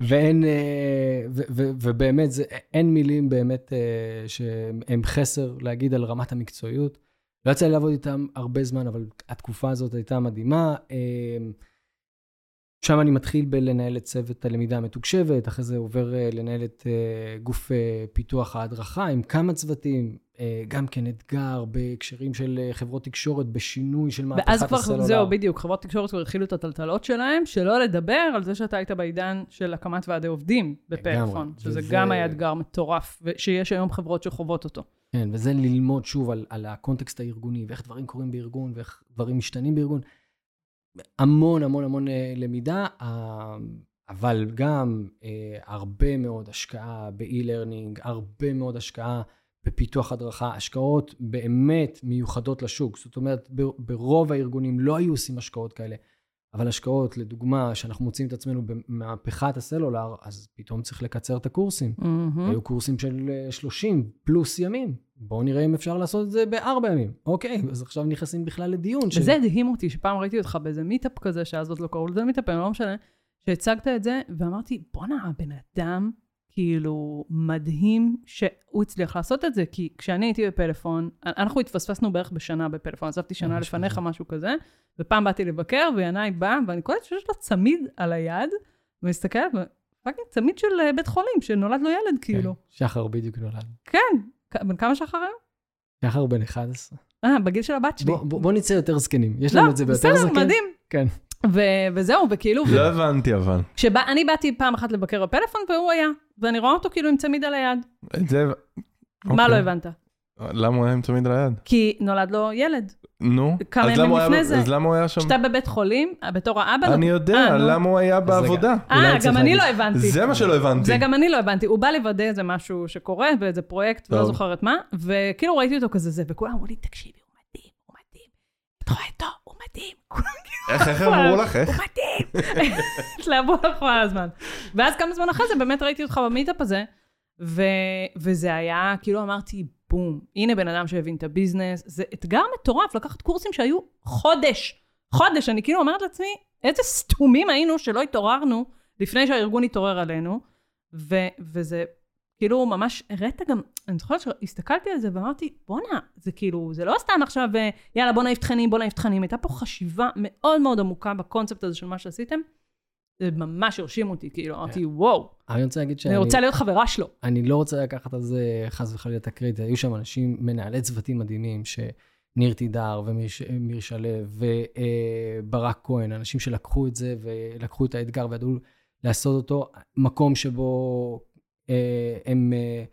Speaker 2: ואין, אה, ו- ו- ובאמת, זה, אין מילים באמת אה, שהם חסר להגיד על רמת המקצועיות. לא יצא לי לעבוד איתם הרבה זמן, אבל התקופה הזאת הייתה מדהימה. אה, שם אני מתחיל בלנהל את צוות הלמידה המתוקשבת, אחרי זה עובר אה, לנהל את אה, גוף אה, פיתוח ההדרכה עם כמה צוותים, גם כן אתגר בהקשרים של אה, חברות תקשורת, בשינוי של מהפכת
Speaker 1: ואז
Speaker 2: הסלולר.
Speaker 1: כבר, זהו, בדיוק, חברות תקשורת כבר התחילו את הטלטלות שלהם, שלא לדבר על זה שאתה היית בעידן של הקמת ועדי עובדים בפלאפון, שזה
Speaker 2: וזה-
Speaker 1: גם היה אתגר מטורף, ושיש היום חברות שחוות אותו.
Speaker 2: כן, וזה ללמוד שוב על, על הקונטקסט הארגוני, ואיך דברים קורים בארגון, ואיך דברים משתנים בארגון. המון המון המון אה, למידה, אה, אבל גם אה, הרבה מאוד השקעה ב-e-learning, הרבה מאוד השקעה בפיתוח הדרכה, השקעות באמת מיוחדות לשוק. זאת אומרת, ברוב הארגונים לא היו עושים השקעות כאלה, אבל השקעות, לדוגמה, שאנחנו מוצאים את עצמנו במהפכת הסלולר, אז פתאום צריך לקצר את הקורסים.
Speaker 1: מהמם.
Speaker 2: היו קורסים של אה, 30 פלוס ימים. בואו נראה אם אפשר לעשות את זה בארבע ימים. אוקיי, אז עכשיו נכנסים בכלל לדיון. של-
Speaker 1: וזה הדהים אותי, שפעם ראיתי אותך באיזה מיטאפ כזה, שאז עוד לא קראו לזה מיטאפ, לא משנה, שהצגת את זה, ואמרתי, בואנה, הבן אדם, כאילו, מדהים שהוא הצליח לעשות את זה, כי כשאני הייתי בפלאפון, אנחנו התפספסנו בערך בשנה בפלאפון, עזבתי שנה
Speaker 2: משהו
Speaker 1: לפניך. משהו כזה, ופעם באתי לבקר, וינאי בא, ואני קולטת שיש לו צמיד על היד, ומסתכלת, fucking צמיד של אה, בית חולים, שנולד לו ילד,
Speaker 2: כן,
Speaker 1: כאילו.
Speaker 2: שחר בדיוק נולד.
Speaker 1: כן, בן כמה שחר היום?
Speaker 2: שחר בן 11.
Speaker 1: אה, בגיל של הבת שלי.
Speaker 2: בוא, בוא, בוא נצא יותר זקנים. יש לנו את זה ביותר
Speaker 1: לא,
Speaker 2: זקן.
Speaker 1: בסדר, מדהים.
Speaker 2: כן.
Speaker 1: ו- וזהו, וכאילו,
Speaker 4: לא הבנתי אבל.
Speaker 1: כשאני באתי פעם אחת לבקר בפלאפון, והוא היה, ואני רואה אותו כאילו עם צמיד על היד.
Speaker 4: את זה...
Speaker 1: מה
Speaker 4: אוקיי.
Speaker 1: לא הבנת?
Speaker 4: למה הוא היה עם צמיד על היד?
Speaker 1: כי נולד לו ילד.
Speaker 4: נו.
Speaker 1: כמה
Speaker 4: אז
Speaker 1: ימים
Speaker 4: למה הוא היה-
Speaker 1: לפני זה.
Speaker 4: אז למה הוא היה שם?
Speaker 1: כשאתה בבית חולים, בתור האבא...
Speaker 4: אני
Speaker 1: אה,
Speaker 4: יודע,
Speaker 1: נו.
Speaker 4: למה הוא היה בעבודה?
Speaker 1: אה, גם אני. לא הבנתי.
Speaker 4: זה מה שלא הבנתי.
Speaker 1: זה גם אני לא הבנתי. הוא בא לוודא איזה משהו שקורה, ואיזה פרויקט, ולא
Speaker 4: טוב.
Speaker 1: זוכרת מה, וכאילו ראיתי אותו כזה זה, וכולם אמרו לי, תקשיבי, הוא מדהים, הוא מדהים. את רואה אותו, מדהים. כולם
Speaker 4: איך איך הם אמרו לך? איך?
Speaker 1: הוא מדהים. <laughs> התלהבו לך כל הזמן. ואז כמה זמן אחרי זה באמת ראיתי אותך במיטאפ הזה, ו... וזה היה, כאילו אמרתי, בום, הנה בן אדם שהבין את הביזנס. זה אתגר מטורף לקחת קורסים שהיו חודש. חודש, אני כאילו אומרת לעצמי, איזה סתומים היינו שלא התעוררנו לפני שהארגון התעורר עלינו, ו... וזה כאילו ממש הראת גם, אני זוכרת שהסתכלתי על זה ואמרתי, בואנה, זה כאילו, זה לא סתם עכשיו, אה, יאללה, בוא נעיף תכנים, בוא נעיף תכנים. הייתה פה חשיבה מאוד מאוד עמוקה בקונספט הזה של מה שעשיתם. זה ממש הרשים אותי, כאילו, אמרתי, וואו,
Speaker 2: אני רוצה להגיד שאני
Speaker 1: אני רוצה להיות חברה שלו.
Speaker 2: אני לא רוצה לקחת על זה חס וחלילה את הקרדיט. היו שם אנשים, מנהלי צוותים מדהימים, שניר תידר ומיר שלו וברק כהן, אנשים שלקחו את זה ולקחו את האתגר וידעו לעשות אותו, מקום שבו אה, הם אה,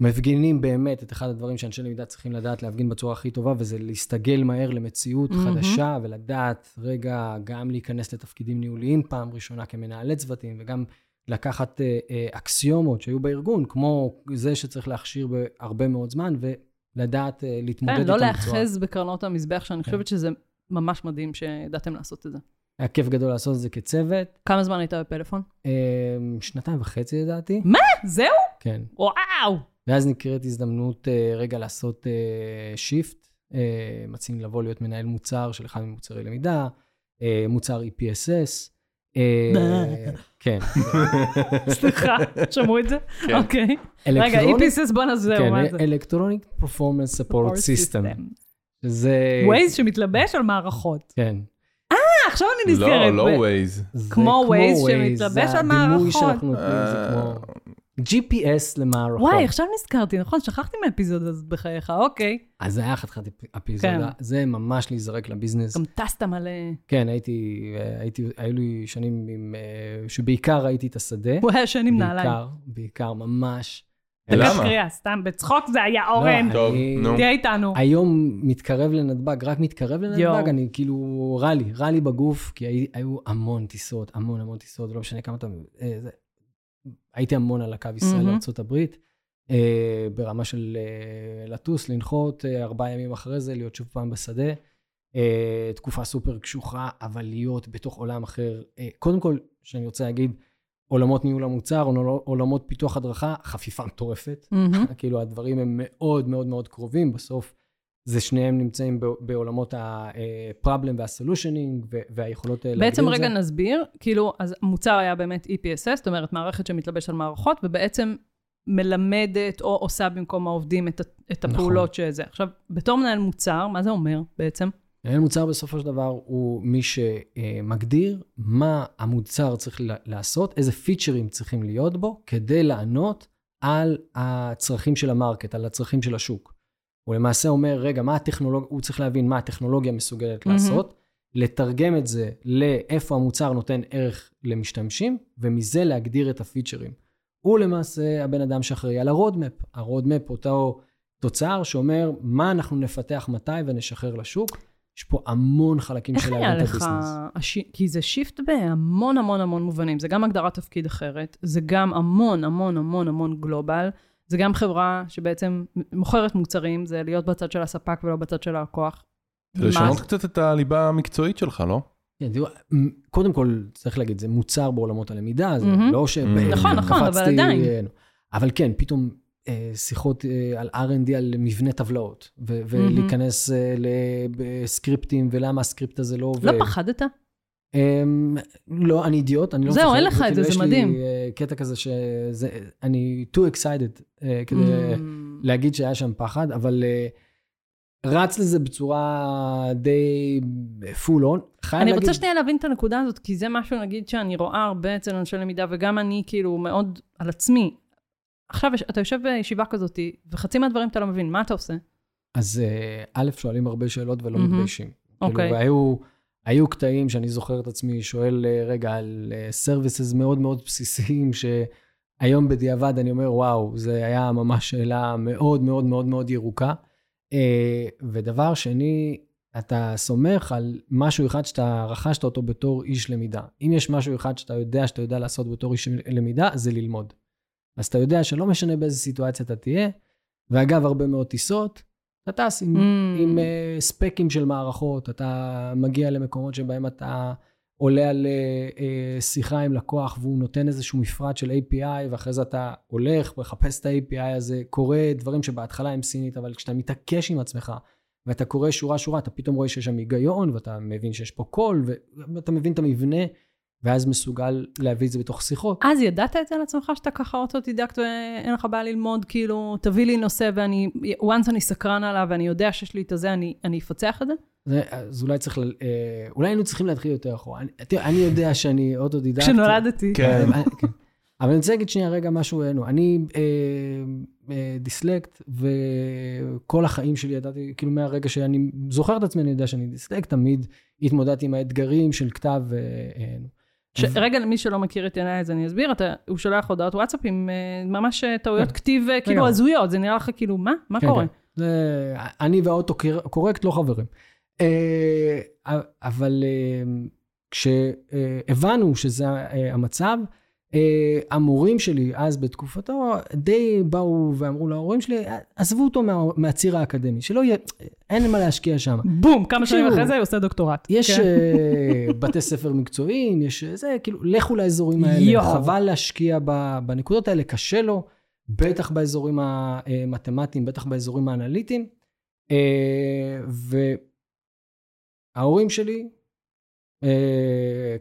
Speaker 2: מפגינים באמת את אחד הדברים שאנשי למידה צריכים לדעת להפגין בצורה הכי טובה, וזה להסתגל מהר למציאות
Speaker 1: מהמם.
Speaker 2: חדשה ולדעת רגע גם להיכנס לתפקידים ניהוליים פעם ראשונה כמנהלי צוותים, וגם לקחת אה, אה, אקסיומות שהיו בארגון, כמו זה שצריך להכשיר בהרבה מאוד זמן, ולדעת אה, להתמודד
Speaker 1: כן,
Speaker 2: איתם
Speaker 1: לא
Speaker 2: בצורה...
Speaker 1: להאחז בקרנות המזבח, שאני
Speaker 2: כן.
Speaker 1: חושבת שזה ממש מדהים שידעתם לעשות את זה.
Speaker 2: היה כיף גדול לעשות את זה כצוות.
Speaker 1: כמה זמן היית בפלאפון?
Speaker 2: אה, שנתיים וחצי לדעתי.
Speaker 1: זהו?
Speaker 2: כן.
Speaker 1: וואו!
Speaker 2: ואז נקראת הזדמנות אה, רגע לעשות אה, shift. מציעים לבוא להיות מנהל מוצר של אחד ממוצרי למידה, מוצר EPSS. <laughs> כן.
Speaker 1: סליחה, שמעו את זה?
Speaker 4: כן.
Speaker 1: אוקיי. רגע, EPSS, בוא נעשה,
Speaker 2: כן,
Speaker 1: מה זה?
Speaker 2: electronic performance support system. שזה...
Speaker 1: ווייז שמתלבש על מערכות.
Speaker 2: כן.
Speaker 1: אה, עכשיו אני נזכרת.
Speaker 4: לא, לא ווייז.
Speaker 1: כמו Waze, שמתלבש
Speaker 2: זה
Speaker 1: על
Speaker 2: הדימוי
Speaker 1: מערכות.
Speaker 2: שאנחנו נותנים, זה
Speaker 4: אה,
Speaker 2: כמו GPS למערכות.
Speaker 1: וואי, עכשיו נזכרתי, נכון? שכחתי מהאפיזודה הזאת בחייך, אוקיי.
Speaker 2: אז זה היה חתיכת אפיזודה.
Speaker 1: כן.
Speaker 2: זה ממש להיזרק לביזנס.
Speaker 1: גם טסת מלא.
Speaker 2: כן, הייתי, הייתי, היו לי שנים עם, אה, שבעיקר ראיתי את השדה.
Speaker 1: הוא היה שנים נעליים.
Speaker 2: בעיקר, בעיקר, ממש.
Speaker 1: דקת
Speaker 4: למה?
Speaker 1: קריאה, סתם בצחוק זה היה אורן.
Speaker 2: לא,
Speaker 4: טוב,
Speaker 2: אני-
Speaker 4: נו.
Speaker 1: תהיה איתנו.
Speaker 2: היום מתקרב לנתב"ג, רק מתקרב לנתב"ג. אני כאילו, רע לי, רע לי בגוף, כי הי- היו המון טיסות, המון המון טיסות, לא משנה כמה אתה... אה, זה- הייתי המון על הקו ישראל. לארה"ב, אה, ברמה של אה, לטוס, לנחות, אה, ארבעה ימים אחרי זה, להיות שוב פעם בשדה. אה, תקופה סופר קשוחה, אבל להיות בתוך עולם אחר. אה, קודם כל, שאני רוצה להגיד, עולמות ניהול המוצר, עול- עולמות פיתוח הדרכה, חפיפה מטורפת.
Speaker 1: מהמם. <laughs>
Speaker 2: כאילו הדברים הם מאוד מאוד מאוד קרובים, בסוף זה שניהם נמצאים בעולמות ה-problem וה-solutioning והיכולות אה, להגדיר את זה.
Speaker 1: בעצם רגע נסביר, כאילו, אז המוצר היה באמת EPSS, זאת אומרת, מערכת שמתלבשת על מערכות, ובעצם מלמדת או עושה במקום העובדים את, את
Speaker 2: נכון.
Speaker 1: הפעולות שזה. עכשיו, בתור מנהל מוצר, מה זה אומר בעצם?
Speaker 2: מנהל מוצר בסופו של דבר הוא מי שמגדיר מה המוצר צריך לעשות, איזה פיצ'רים צריכים להיות בו, כדי לענות על הצרכים של ה market, על הצרכים של השוק. הוא למעשה אומר, רגע, מה הטכנולוגיה, הוא צריך להבין מה הטכנולוגיה מסוגלת mm-hmm. לעשות, לתרגם את זה לאיפה המוצר נותן ערך למשתמשים, ומזה להגדיר את הפיצ'רים. הוא למעשה הבן אדם שאחראי על ה roadmap. ה roadmap, אותו תוצר שאומר מה אנחנו נפתח מתי ונשחרר לשוק. יש פה המון חלקים של להבין את ה business. איך היה לך,
Speaker 1: הש... כי זה שיפט בהמון המון המון מובנים. זה גם הגדרת תפקיד אחרת, זה גם המון המון המון המון גלובל, זה גם חברה שבעצם מוכרת מוצרים, זה להיות בצד של הספק ולא בצד של הלקוח.
Speaker 4: זה לשנות קצת את הליבה המקצועית שלך, לא?
Speaker 2: כן, תראו, קודם כל, צריך להגיד, זה מוצר בעולמות הלמידה, זה לא ש...
Speaker 1: נכון, נכון, אבל עדיין. אה,
Speaker 2: אבל כן, פתאום שיחות אה, על R&D, על מבנה טבלאות, ולהיכנס לסקריפטים, ולמה הסקריפט הזה לא עובד.
Speaker 1: לא פחדת?
Speaker 2: אמ, לא, אני אידיוט, אני לא
Speaker 1: מפחד. זהו, אין לך את זה, זה מדהים.
Speaker 2: יש לי קטע כזה שזה, אני too excited כדי להגיד שהיה שם פחד, אבל... רץ לזה בצורה די full on.
Speaker 1: אני להגיד... רוצה שנייה להבין את הנקודה הזאת, כי זה משהו, נגיד, שאני רואה הרבה אצל אנשי למידה, וגם אני כאילו מאוד על עצמי. עכשיו, אתה יושב בישיבה כזאת, וחצי מהדברים אתה לא מבין, מה אתה עושה?
Speaker 2: אז אה, א', שואלים הרבה שאלות ולא mm-hmm. מתביישים. אוקיי. כאילו, והיו... היו קטעים שאני זוכר את עצמי שואל אה, רגע על סרוויסס אה, מאוד מאוד בסיסיים, שהיום בדיעבד אני אומר, וואו, זה היה ממש שאלה מאוד מאוד מאוד מאוד ירוקה. ודבר שני, אתה סומך על משהו אחד שאתה רכשת אותו בתור איש למידה. אם יש משהו אחד שאתה יודע שאתה יודע לעשות בתור איש למידה, זה ללמוד. אז אתה יודע שלא משנה באיזה סיטואציה אתה תהיה, ואגב, הרבה מאוד טיסות, אתה טס עם, mm. עם uh, ספקים של מערכות, אתה מגיע למקומות שבהם אתה עולה על uh, שיחה עם לקוח והוא נותן איזשהו מפרט של API, ואחרי זה אתה הולך, מחפש את ה-API הזה, קורא דברים שבהתחלה הם סינית, אבל כשאתה מתעקש עם עצמך, ואתה קורא שורה שורה, אתה פתאום רואה שיש שם היגיון, ואתה מבין שיש פה קול, ואתה מבין את המבנה, ואז מסוגל להביא את זה בתוך שיחות.
Speaker 1: אז ידעת את זה על עצמך, שאתה ככה אוטודידקט ואין לך בעיה ללמוד, כאילו, תביא לי נושא ואני, once אני סקרן עליו ואני יודע שיש לי את הזה, אני, אני אפצח את זה?
Speaker 2: זה, אז אולי צריך, אה, אולי היינו צריכים להתחיל יותר אחורה. אני, תראה, אני יודע שאני אוטודידקט.
Speaker 1: כשנולדתי.
Speaker 4: כן. אה,
Speaker 2: כן. אבל אני רוצה להגיד שנייה רגע משהו, אה, אני אה, אה, דיסלקט, וכל החיים שלי ידעתי, כאילו מהרגע שאני זוכר את עצמי, אני יודע שאני דיסלקט, תמיד התמודדתי עם האתגרים של כתב. אה, אה,
Speaker 1: ש... רגע, למי שלא מכיר את ינאי, אז אני אסביר, אתה, הוא שולח הודעות וואטסאפ עם uh, ממש טעויות כן. כתיב כאילו הזויות, זה נראה לך כאילו, מה? מה כן, קורה? כן.
Speaker 2: זה, אני והאוטו קורקט לא חברים. אבל כשהבנו שזה המצב, המורים שלי אז בתקופתו די באו ואמרו להורים שלי, עזבו אותו מה, מהציר האקדמי, שלא יהיה, אין מה להשקיע שם.
Speaker 1: בום, כמה שנים אחרי זה הוא עושה דוקטורט.
Speaker 2: יש כן. uh, <laughs> בתי ספר מקצועיים, יש זה, כאילו, לכו לאזורים האלה, יו. חבל להשקיע בנקודות האלה, קשה לו, בטח באזורים המתמטיים, בטח באזורים האנליטיים. וההורים שלי,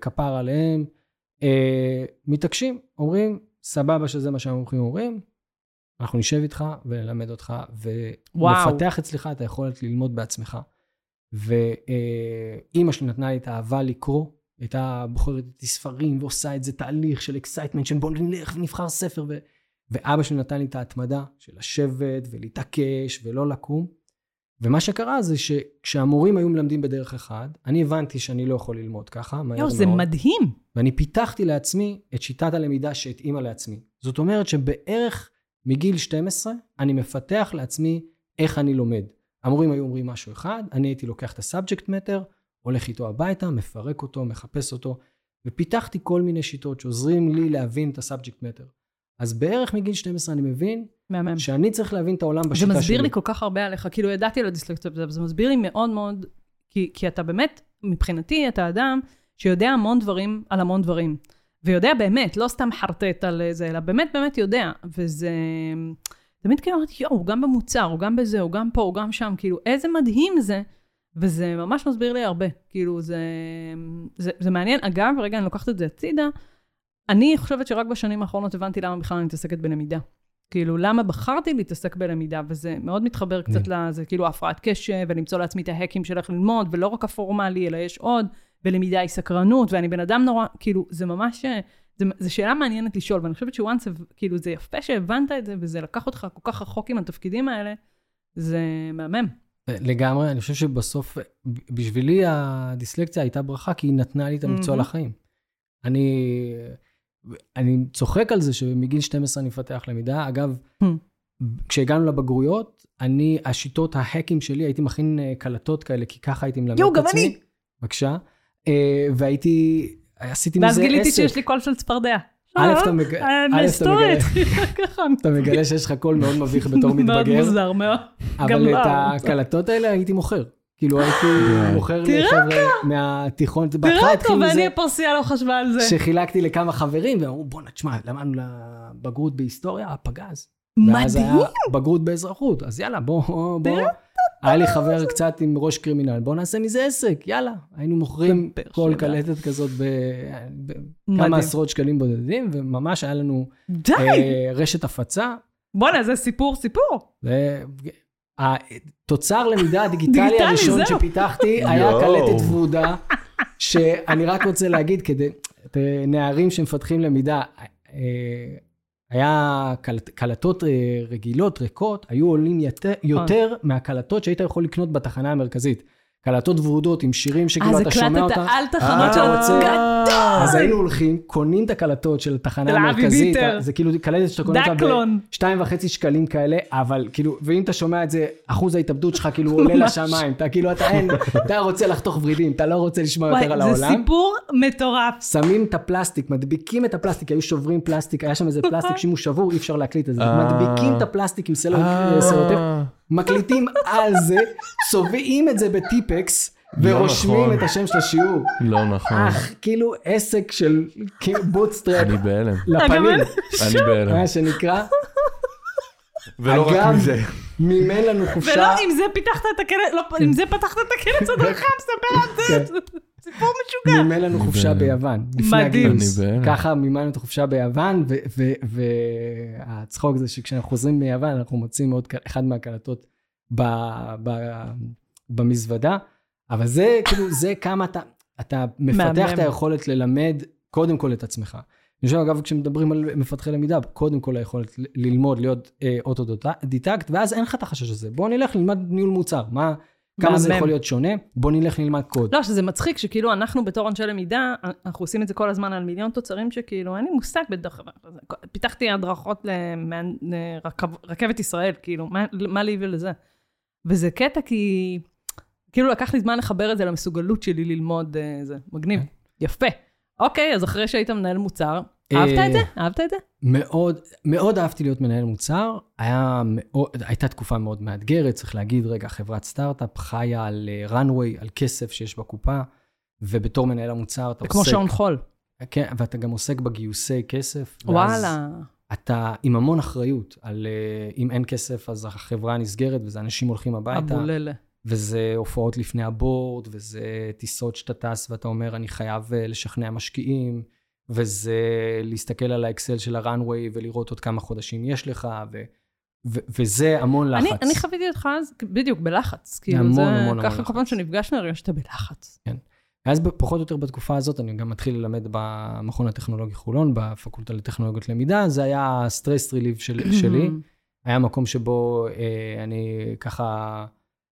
Speaker 2: כפר עליהם, אה, מתעקשים, אומרים, סבבה שזה מה שהמומחים אומרים, אנחנו נשב איתך ונלמד אותך, ונפתח אצלך את היכולת ללמוד בעצמך. ואימא שלי נתנה לי את האהבה לקרוא, הייתה בוחרת איתי ספרים ועושה את זה תהליך של excitement, של בוא נלך ונבחר ספר, ו... ואבא שלי נתן לי את ההתמדה של לשבת ולהתעקש ולא לקום. ומה שקרה זה שכשהמורים היו מלמדים בדרך אחד, אני הבנתי שאני לא יכול ללמוד ככה, מהר מאוד.
Speaker 1: זה מדהים.
Speaker 2: ואני פיתחתי לעצמי את שיטת הלמידה שהתאימה לעצמי. זאת אומרת שבערך מגיל 12, אני מפתח לעצמי איך אני לומד. המורים היו אומרים משהו אחד, אני הייתי לוקח את ה subject matter, הולך איתו הביתה, מפרק אותו, מחפש אותו, ופיתחתי כל מיני שיטות שעוזרים לי להבין את ה subject matter. אז בערך מגיל 12 אני מבין מהמם. שאני צריך להבין את העולם בשיטה שלי.
Speaker 1: זה מסביר לי כל כך הרבה עליך, כאילו ידעתי על הדיסלקציה, זה מסביר לי מאוד מאוד, כי, כי אתה באמת, מבחינתי, אתה אדם שיודע המון דברים על המון דברים. ויודע באמת, לא סתם חרטט על זה, אלא באמת באמת יודע. וזה... תמיד כאילו אמרתי, יואו, הוא גם במוצר, הוא גם בזה, הוא גם פה, הוא גם שם, כאילו, איזה מדהים זה. וזה ממש מסביר לי הרבה. כאילו, זה, זה, זה מעניין. אגב, רגע, אני לוקחת את זה הצידה, אני חושבת שרק בשנים האחרונות הבנתי למה בכלל אני מתעסקת בלמידה. כאילו, למה בחרתי להתעסק בלמידה? וזה מאוד מתחבר קצת לזה, כאילו, הפרעת קשב, ולמצוא לעצמי את ההקים של איך ללמוד, ולא רק הפורמלי, אלא יש עוד, ולמידה היא סקרנות, ואני בן אדם נורא, כאילו, זה ממש, זו שאלה מעניינת לשאול, ואני חושבת שוואנס, כאילו, זה יפה שהבנת את זה, וזה לקח אותך כל כך רחוק עם התפקידים האלה, זה מהמם.
Speaker 2: לגמרי, אני חושב שבסוף, בשבילי הדיסלקציה הייתה ברכה, כי היא נתנה לי את המקצוע mm-hmm. לחיים. אני, אני צוחק על זה שמגיל 12 אני מפתח למידה. אגב, mm. כשהגענו לבגרויות, אני, השיטות, ההקים שלי, הייתי מכין אה, קלטות כאלה, כי ככה הייתי מלמד את עצמי. יואו, גם אני. בבקשה. אה, והייתי, עשיתי מזה עסק.
Speaker 1: ואז גיליתי שיש לי קול של צפרדע.
Speaker 2: א', <laughs> אתה מגלה שיש לך קול מאוד מביך בתור <laughs> מתבגר. מאוד
Speaker 1: מוזר, מאוד.
Speaker 2: אבל את ההקלטות האלה הייתי מוכר. כאילו הייתי מוכר לחבר'ה מהתיכון.
Speaker 1: תראה אותו, ואני הפרסייה לא חשבה על זה.
Speaker 2: שחילקתי לכמה חברים, ואמרו, בואנה, תשמע, למדנו לבגרות בהיסטוריה, פגז.
Speaker 1: מדהים.
Speaker 2: ואז היה בגרות באזרחות, אז יאללה, בוא, בוא. היה לי חבר קצת עם ראש קרימינל, בוא נעשה מזה עסק, יאללה. היינו מוכרים כל קלטת כזאת בכמה עשרות שקלים בודדים, וממש היה לנו אה, רשת הפצה.
Speaker 1: בואנה, זה סיפור סיפור.
Speaker 2: התוצר למידה הדיגיטלי הראשון שפיתחתי היה קלטת ורודה, שאני רק רוצה להגיד, כדי, נערים שמפתחים למידה, אה, היה קלט, קלטות אה, רגילות, ריקות, היו עולים יותר, יותר מהקלטות שהיית יכול לקנות בתחנה המרכזית. קלטות ורודות עם שירים שכאילו אתה שומע אותם.
Speaker 1: אז הקלטת על תחנות של גדול.
Speaker 2: אז היינו הולכים, קונים את הקלטות של התחנה המרכזית. זה כאילו קלטת שאתה קונה אותה בשתיים וחצי שקלים כאלה, אבל כאילו, ואם אתה שומע את זה, אחוז ההתאבדות שלך כאילו עולה לשמיים. אתה כאילו, אתה אין, אתה רוצה לחתוך ורידים, אתה לא רוצה לשמוע יותר על העולם.
Speaker 1: זה סיפור מטורף.
Speaker 2: שמים את הפלסטיק, מדביקים את הפלסטיק, היו שוברים פלסטיק, היה שם איזה פלסטיק <laughs> שאם הוא שבור אי אפשר להקליט את זה. אה. מדביקים את הפלסטיק עם סלוטייפ. מקליטים על זה, צובעים את זה בטיפקס, לא ורושמים נכון. את השם של השיעור.
Speaker 4: לא נכון.
Speaker 2: אך, כאילו עסק של bootstrap.
Speaker 4: אני בהלם.
Speaker 2: לפנים.
Speaker 4: אני בהלם.
Speaker 2: מה שנקרא.
Speaker 4: ולא רק מזה.
Speaker 2: מימן לנו חופשה.
Speaker 1: ולא, עם זה פיתחת את הכנס, לא, עם זה פתחת את הכנס הדרכה, מספר על זה. כן. סיפור משוגע.
Speaker 2: מימן לנו חופשה ביוון.
Speaker 1: מדהים.
Speaker 2: ככה מימנו את החופשה ביוון, והצחוק זה שכשאנחנו חוזרים מיוון, אנחנו מוצאים עוד אחד מהקלטות במזוודה. אבל זה, כאילו, זה כמה אתה, אתה מפתח את היכולת ללמד קודם כל את עצמך. אני חושב, אגב, כשמדברים על מפתחי למידה, קודם כל היכולת ללמוד, להיות אה, אוטודידקט, ואז אין לך את החשש הזה. בוא נלך ללמד ניהול מוצר. מה, כמה זה יכול להיות שונה? בוא נלך ללמד קוד.
Speaker 1: לא, שזה מצחיק שכאילו אנחנו בתור אנשי למידה, אנחנו עושים את זה כל הזמן על מיליון תוצרים שכאילו, אין לי מושג בדרך כלל. פיתחתי הדרכות לרכבת ישראל, כאילו, מה, מה לי ולזה? וזה קטע כי... כאילו לקח לי זמן לחבר את זה למסוגלות שלי ללמוד אה, זה. מגניב. כן. יפה. אוקיי, אז אחרי שהיית מנהל מוצר, אהבת את זה? אה, אהבת את זה?
Speaker 2: מאוד, מאוד אהבתי להיות מנהל מוצר. היה מאוד, הייתה תקופה מאוד מאתגרת, צריך להגיד, רגע, חברת סטארט-אפ חיה על runway, אה, על כסף שיש בקופה, ובתור מנהל המוצר אתה עוסק...
Speaker 1: כמו שעון חול.
Speaker 2: כן, ואתה גם עוסק בגיוסי כסף.
Speaker 1: וואלה.
Speaker 2: אתה עם המון אחריות על אם אין כסף, אז החברה נסגרת, וזה אנשים הולכים הביתה.
Speaker 1: אבוללה.
Speaker 2: וזה הופעות לפני הבורד, וזה טיסות שאתה טס ואתה אומר, אני חייב אה, לשכנע משקיעים, וזה להסתכל על האקסל של הראנוויי ולראות עוד כמה חודשים יש לך, ו... ו- וזה המון לחץ.
Speaker 1: אני, אני חוויתי אותך אז בדיוק בלחץ. כאילו המון, זה, המון, ככה כל פעם שנפגשנו הרגשת בלחץ.
Speaker 2: כן. אז פחות או יותר בתקופה הזאת, אני גם מתחיל ללמד במכון הטכנולוגי חולון, בפקולטה לטכנולוגיות למידה, זה היה סטרס ריליב של, <clears throat> שלי. היה מקום שבו אה, אני ככה...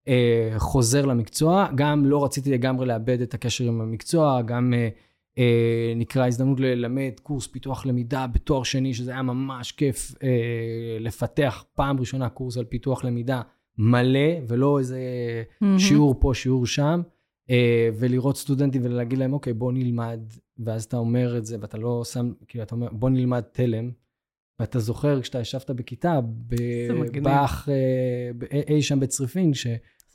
Speaker 2: אה, חוזר למקצוע, גם לא רציתי לגמרי לאבד את הקשר עם המקצוע, גם אה, אה, נקרא הזדמנות ללמד קורס פיתוח למידה בתואר שני, שזה היה ממש כיף אה, לפתח פעם ראשונה קורס על פיתוח למידה מלא, ולא איזה mm-hmm. שיעור פה, שיעור שם, אה, ולראות סטודנטים ולהגיד להם, אוקיי, בוא נלמד, ואז אתה אומר את זה, ואתה לא שם, כאילו, אתה אומר, בוא נלמד תלם. ואתה זוכר כשאתה ישבת בכיתה, באח אה, אי שם בצריפין, ש...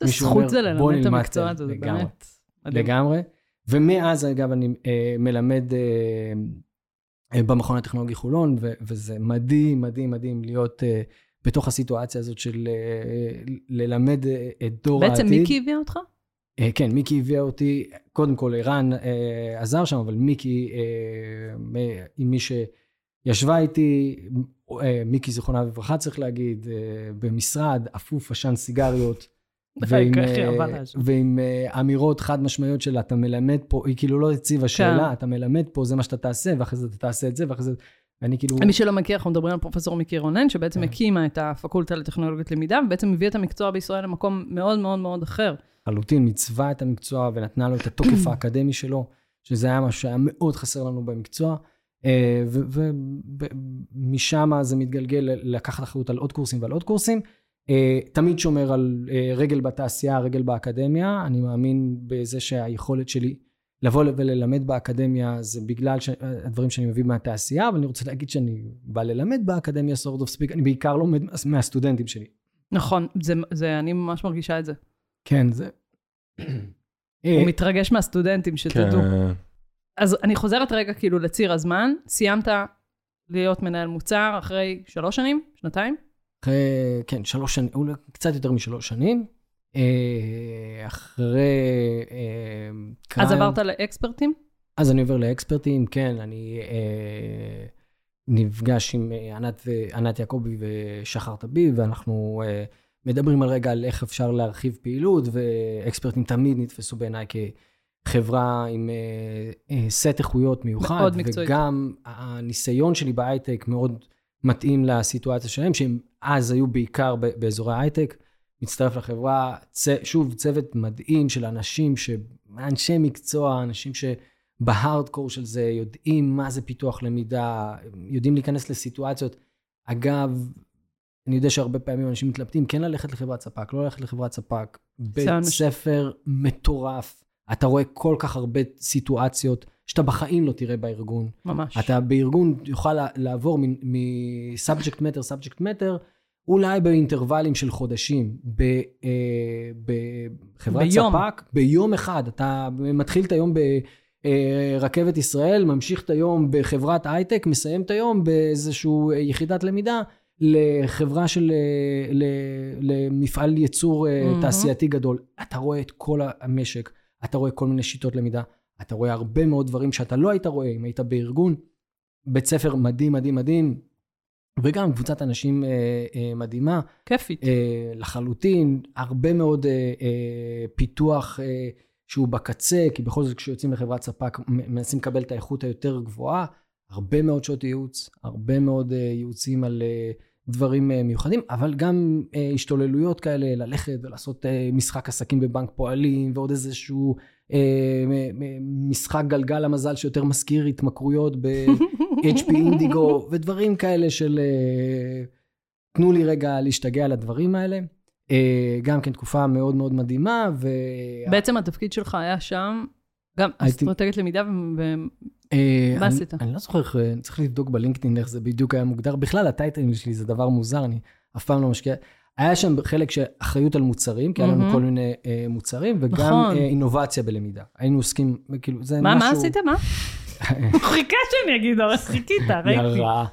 Speaker 1: איזה זכות זה ללמד את המקצוע הזה, זה באמת
Speaker 2: מדהים. לגמרי. ומאז, אגב, אני אה, מלמד אה, אה, במכון הטכנולוגי חולון, ו- וזה מדהים, מדהים, מדהים להיות אה, בתוך הסיטואציה הזאת של אה, ללמד אה, את דור
Speaker 1: בעצם
Speaker 2: העתיד.
Speaker 1: בעצם מיקי הביא אותך?
Speaker 2: אה, כן, מיקי הביא אותי, קודם כל ערן אה, עזר שם, אבל מיקי, אה, עם מי ש... ישבה איתי, אה, מיקי זיכרונה לברכה צריך להגיד, אה, במשרד, אפוף עשן סיגריות. ועם, אה, ועם אה, אמירות חד משמעיות של אתה מלמד פה, היא כאילו לא הציבה שאלה, כן. אתה מלמד פה, זה מה שאתה תעשה, ואחרי זה אתה תעשה את זה, ואחרי זה... ואני כאילו...
Speaker 1: מי שלא מכיר, אנחנו מדברים על פרופסור מיקי רונן, שבעצם כן. הקימה את הפקולטה לטכנולוגיות למידה, ובעצם הביא את המקצוע בישראל למקום מאוד מאוד מאוד אחר.
Speaker 2: חלוטין, מצווה את המקצוע ונתנה לו את התוקף <clears throat> האקדמי שלו, שזה היה משהו שהיה מאוד חסר לנו במקצוע. אה, ומשם זה מתגלגל לקחת אחריות על עוד קורסים ועל עוד קורסים. אה, תמיד שומר על אה, רגל בתעשייה, רגל באקדמיה. אני מאמין בזה שהיכולת שלי לבוא וללמד באקדמיה זה בגלל הדברים שאני מביא מהתעשייה, אבל אני רוצה להגיד שאני בא ללמד באקדמיה, sort of speak, אני בעיקר לומד מהסטודנטים שלי.
Speaker 1: נכון, זה, זה, אני ממש מרגישה את זה.
Speaker 2: כן, זה... <clears throat>
Speaker 1: הוא מתרגש מהסטודנטים, שתדעו. כן. אז אני חוזרת רגע כאילו לציר הזמן, סיימת להיות מנהל מוצר אחרי שלוש שנים? שנתיים?
Speaker 2: כן, שלוש שנים, אולי קצת יותר משלוש שנים. אה, אחרי...
Speaker 1: אה, אז עברת לאקספרטים?
Speaker 2: אז אני עובר לאקספרטים, כן, אני אה, נפגש עם ענת, ענת יעקבי ושחר טביב, ואנחנו מדברים על רגע על איך אפשר להרחיב פעילות, ואקספרטים תמיד נתפסו בעיניי כחברה עם סט איכויות מיוחד. מאוד מקצועית. וגם הניסיון שלי בהייטק מאוד מתאים לסיטואציה שלהם, שהם אז היו בעיקר באזורי הייטק. מצטרף לחברה, צ... שוב, צוות מדהים של אנשים, ש... אנשי מקצוע, אנשים שבהארדקור של זה יודעים מה זה פיתוח למידה, יודעים להיכנס לסיטואציות. אגב, אני יודע שהרבה פעמים אנשים מתלבטים, כן ללכת לחברת ספק, לא ללכת לחברת ספק. בית ספר מטורף. אתה רואה כל כך הרבה סיטואציות שאתה בחיים לא תראה בארגון.
Speaker 1: ממש.
Speaker 2: אתה בארגון יוכל לעבור מ-subject matter, subject matter, אולי באינטרוולים של חודשים, ב, אה, בחברת ביום. ספק, ביום אחד. אתה מתחיל את היום ברכבת ישראל, ממשיך את היום בחברת הייטק, מסיים את היום באיזושהי יחידת למידה לחברה של, למפעל ייצור mm-hmm. תעשייתי גדול. אתה רואה את כל המשק, אתה רואה כל מיני שיטות למידה, אתה רואה הרבה מאוד דברים שאתה לא היית רואה אם היית בארגון. בית ספר מדהים, מדהים, מדהים, וגם קבוצת אנשים אה, אה, מדהימה.
Speaker 1: כיפית.
Speaker 2: אה, לחלוטין, הרבה מאוד אה, אה, פיתוח אה, שהוא בקצה, כי בכל זאת כשיוצאים לחברת ספק מנסים לקבל את האיכות היותר גבוהה. הרבה מאוד שעות ייעוץ, הרבה מאוד אה, ייעוצים על אה, דברים אה, מיוחדים, אבל גם אה, השתוללויות כאלה, ללכת ולעשות אה, משחק עסקים בבנק פועלים, ועוד איזשהו אה, משחק גלגל המזל שיותר מזכיר התמכרויות ב-HP אינדיגו, <laughs> ודברים כאלה של אה, תנו לי רגע להשתגע על הדברים האלה. אה, גם כן תקופה מאוד מאוד מדהימה. ו...
Speaker 1: בעצם התפקיד שלך היה שם, גם הייתי... אסטרטגיית למידה, ומה עשית?
Speaker 2: אני לא זוכר, צריך לבדוק בלינקדאין איך זה בדיוק היה מוגדר. בכלל, הטייטלים שלי זה דבר מוזר, אני אף פעם לא משקיע. היה שם חלק של אחריות על מוצרים, כי היה לנו כל מיני אה, מוצרים, וגם נכון. אה, אינובציה בלמידה. היינו עוסקים, כאילו, זה
Speaker 1: מה, משהו... מה עשית? מה? הוא <laughs> חיכה שאני אגיד, אבל חיכית, <laughs> ראיתי.
Speaker 2: ירה.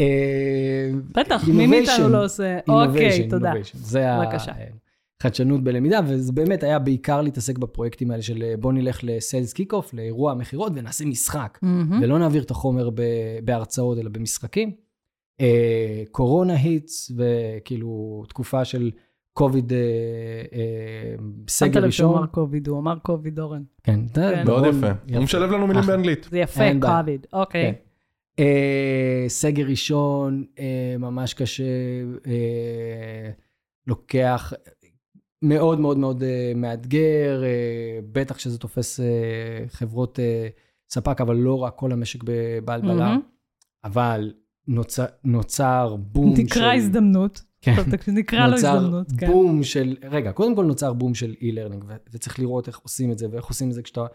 Speaker 1: אה, בטח, מי מאיתנו לא עושה? אוקיי, תודה.
Speaker 2: זה החדשנות בלמידה, וזה באמת היה בעיקר להתעסק בפרויקטים האלה של בוא נלך ל sales kick-off, לאירוע מכירות, ונעשה משחק. ולא נעביר את החומר בהרצאות, אלא במשחקים. אה, קורונה hits, וכאילו תקופה של קוביד, אה, אה, סגר ראשון.
Speaker 1: שמת לב שהוא אמר קוביד, הוא אמר קוביד, אורן.
Speaker 2: כן,
Speaker 4: כן. מאוד יפה. הוא משלב לנו מילים באנגלית.
Speaker 1: זה יפה, קוביד, אוקיי. כן.
Speaker 2: סגר ראשון, ממש קשה, לוקח, מאוד מאוד מאוד מאתגר, בטח כשזה תופס חברות ספק, אבל לא רק כל המשק בבלבלה, אבל נוצר, נוצר בום
Speaker 1: של... תקרא הזדמנות. כן. נקרא לו הזדמנות,
Speaker 2: כן. נוצר בום של... רגע, קודם כל נוצר בום של e-learning, וצריך לראות איך עושים את זה, ואיך עושים את זה כשאתה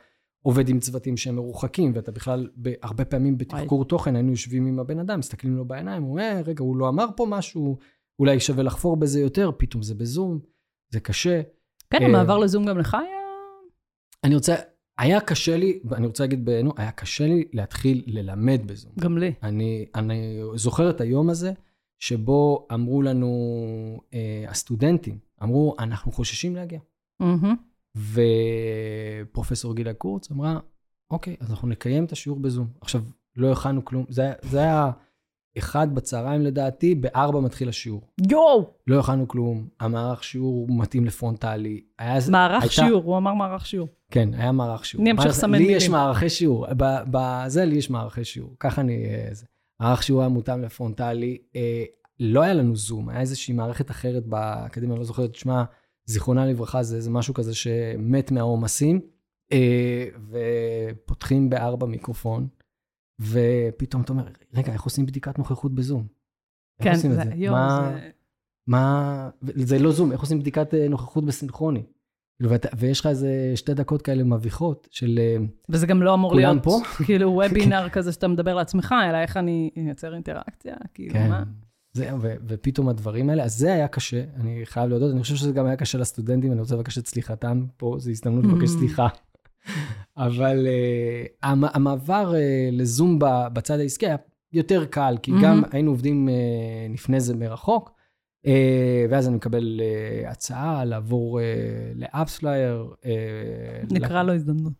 Speaker 2: עובד עם צוותים שהם מרוחקים, ואתה בכלל, הרבה פעמים בתחקור תוכן, היינו יושבים עם הבן אדם, מסתכלים לו בעיניים, הוא אומר, רגע, הוא לא אמר פה משהו, אולי שווה לחפור בזה יותר, פתאום זה בזום, זה קשה.
Speaker 1: כן, המעבר לזום גם לך היה...
Speaker 2: אני רוצה, היה קשה לי, ואני רוצה להגיד בעינו, היה קשה לי להתחיל ללמד בזום.
Speaker 1: גם לי.
Speaker 2: אני, אני זוכר את היום הזה, שבו אמרו לנו, אה, הסטודנטים, אמרו, אנחנו חוששים להגיע. Mm-hmm. ופרופסור גילה קורץ אמרה, אוקיי, אז אנחנו נקיים את השיעור בזום. עכשיו, לא הכנו כלום, זה, זה היה אחד בצהריים לדעתי, בארבע מתחיל השיעור.
Speaker 1: יואו!
Speaker 2: לא הכנו כלום, המערך שיעור מתאים לפרונטלי. היה,
Speaker 1: מערך
Speaker 2: הייתה,
Speaker 1: שיעור, הוא אמר מערך שיעור.
Speaker 2: כן, היה מערך שיעור.
Speaker 1: אני אמשיך לסמן
Speaker 2: לי
Speaker 1: מילים.
Speaker 2: יש מערכי שיעור, בזה לי יש מערכי שיעור. ככה אני... אה, זה. מערך שיעור היה מותאם לפרונטלי. אה, לא היה לנו זום, היה איזושהי מערכת אחרת באקדמיה, אני לא זוכר את שמה, זיכרונה לברכה, זה, זה משהו כזה שמת מהעומסים, אה, ופותחים בארבע מיקרופון, ופתאום אתה אומר, רגע, איך עושים בדיקת נוכחות בזום? איך
Speaker 1: כן,
Speaker 2: את
Speaker 1: זה,
Speaker 2: זה?
Speaker 1: יואו,
Speaker 2: מה,
Speaker 1: זה...
Speaker 2: מה, זה לא זום, איך עושים בדיקת אה, נוכחות בסינכרוני? כאילו, ואתה- ויש לך איזה שתי דקות כאלה מביכות של... אה,
Speaker 1: וזה גם לא אמור להיות
Speaker 2: פה? <laughs>
Speaker 1: כאילו <laughs> וובינר כזה שאתה מדבר לעצמך, אלא איך אני אייצר אינטראקציה, כאילו,
Speaker 2: כן.
Speaker 1: מה?
Speaker 2: זה, ו, ופתאום הדברים האלה, אז זה היה קשה, אני חייב להודות, אני חושב שזה גם היה קשה לסטודנטים, אני רוצה לבקש את סליחתם פה, זו הזדמנות לבקש
Speaker 1: Mm.
Speaker 2: סליחה. אבל uh, המ, המעבר uh, לזום ב, בצד העסקי היה יותר קל, כי גם
Speaker 1: Mhm.
Speaker 2: היינו עובדים uh, לפני זה מרחוק, uh, ואז אני מקבל uh, הצעה לעבור uh, לאפספלייר. Uh,
Speaker 1: נקרא לו הזדמנות.